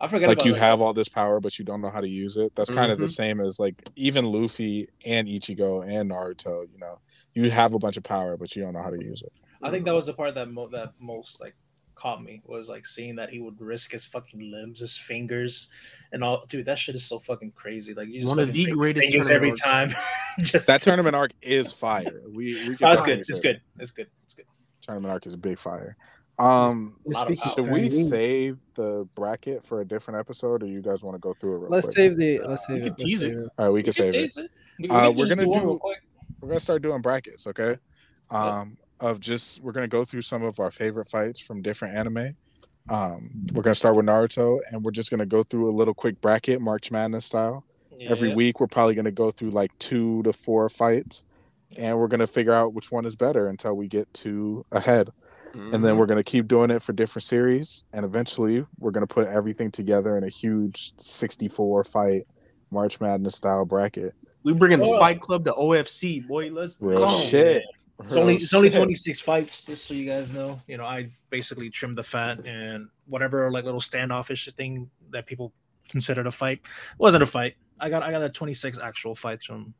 I forget Like about you that. have all this power, but you don't know how to use it. That's kind of the mm-hmm. same as like even Luffy and Ichigo and Naruto. You know, you have a bunch of power, but you don't know how to use it. I think that was the part that mo- that most like caught me was like seeing that he would risk his fucking limbs, his fingers, and all. Dude, that shit is so fucking crazy. Like you just One of the greatest fingers every tournament time. (laughs) just That tournament arc is fire. We we (laughs) can Oh, it's good. It's good. It's good. It's good. Tournament arc is a big fire. Um, A lot of Speaking power. should we save the bracket for a different episode, or you guys want to go through it? Real Let's quick? save the. Let's save we it. could let's tease save it. All right, we can We save it. it. We, Uh, we we're gonna do- we're gonna start doing brackets okay um of just we're gonna go through some of our favorite fights from different anime um we're gonna start with naruto and we're just gonna go through a little quick bracket march madness style every week we're probably gonna go through like two to four fights and we're gonna figure out which one is better until we get to ahead and Mm-hmm. then we're gonna keep doing it for different series and eventually we're gonna put everything together in a huge 64 fight march madness style bracket we bringing the Oh. Fight Club to OFC, boy. Let's real go. shit It's only Real it's only 26 fights, just so you guys know. You know, I basically trimmed the fat and whatever like little standoffish thing that people considered a fight wasn't a fight. I got I got a 26 actual fights from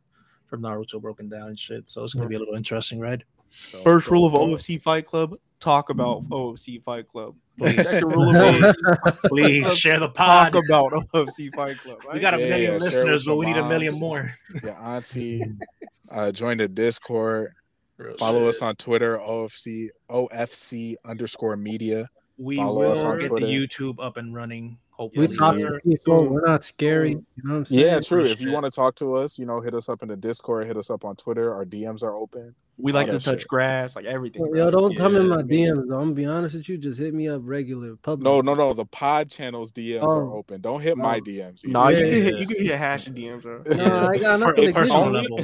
from Naruto broken down and shit. So it's gonna be a little interesting, right? So- First so- rule of OFC Fight Club: talk about OFC Fight Club. Please. Second rule of (laughs) Please share the pod. talk about OFC Fight Club. We got a Yeah, million yeah, listeners, but your we need a million more. your auntie (laughs) uh join the discord Real follow shit. us on twitter ofc ofc underscore media We follow us on get Twitter. the YouTube up and running. Hopefully, We talk Yeah. to people. We're not scary. You know what I'm saying? yeah true if you want to talk to us you know hit us up in the discord hit us up on twitter our dms are open we like to touch shit. grass, like everything. Yo, bro. don't come in my I DMs. though. I'm gonna be honest with you. Just hit me up regular, public. no no no the pod channels dms are Oh. open don't hit my Oh. dms either. Nah, you Yeah, can hit yeah. you can hit hash and DMs, bro. No, I got nothing personal (laughs) only, level.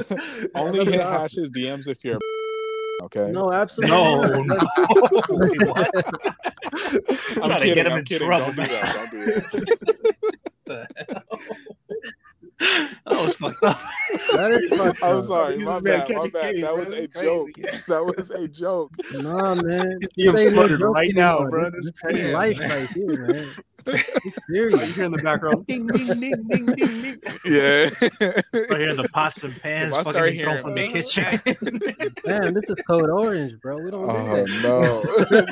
only hit option. hashes dms if you're (laughs) okay No, absolutely. No, not. no. (laughs) Wait, i'm kidding get him i'm in kidding trouble, don't do that don't do that The hell? That was fucked up. (laughs) That is fucked I'm up. sorry, my bad, my bad. case, That bro. was a That's joke. (laughs) That was a joke. Nah, man. (laughs) He was This ain't fluttered right now, anymore. bro. This, This this is crazy. life right here, man. It's Oh, you serious. hear in the background? Ding, ding, ding, ding, ding, ding. Yeah. Right here, the pots and pans If I start fucking hearing going from the kitchen. Man, this is code orange, bro. We don't Oh do that. no!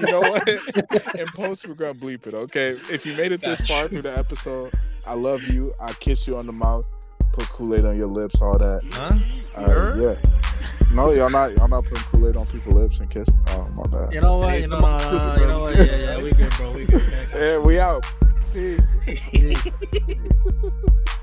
you know what? In post, we're gonna bleep it. Okay. If you made it this far through the episode, I love you. I kiss you on the mouth. Put Kool Aid on your lips. All that. huh? Uh, yeah. No, y'all not. Y'all not putting Kool Aid on people's lips and kiss. Oh my bad. You know what? Hey, You know, it's no, no, motherfucker, no, bro. you know what? Yeah, yeah, we good, bro. We good. (laughs) Yeah, we out. Peace. Yeah. (laughs)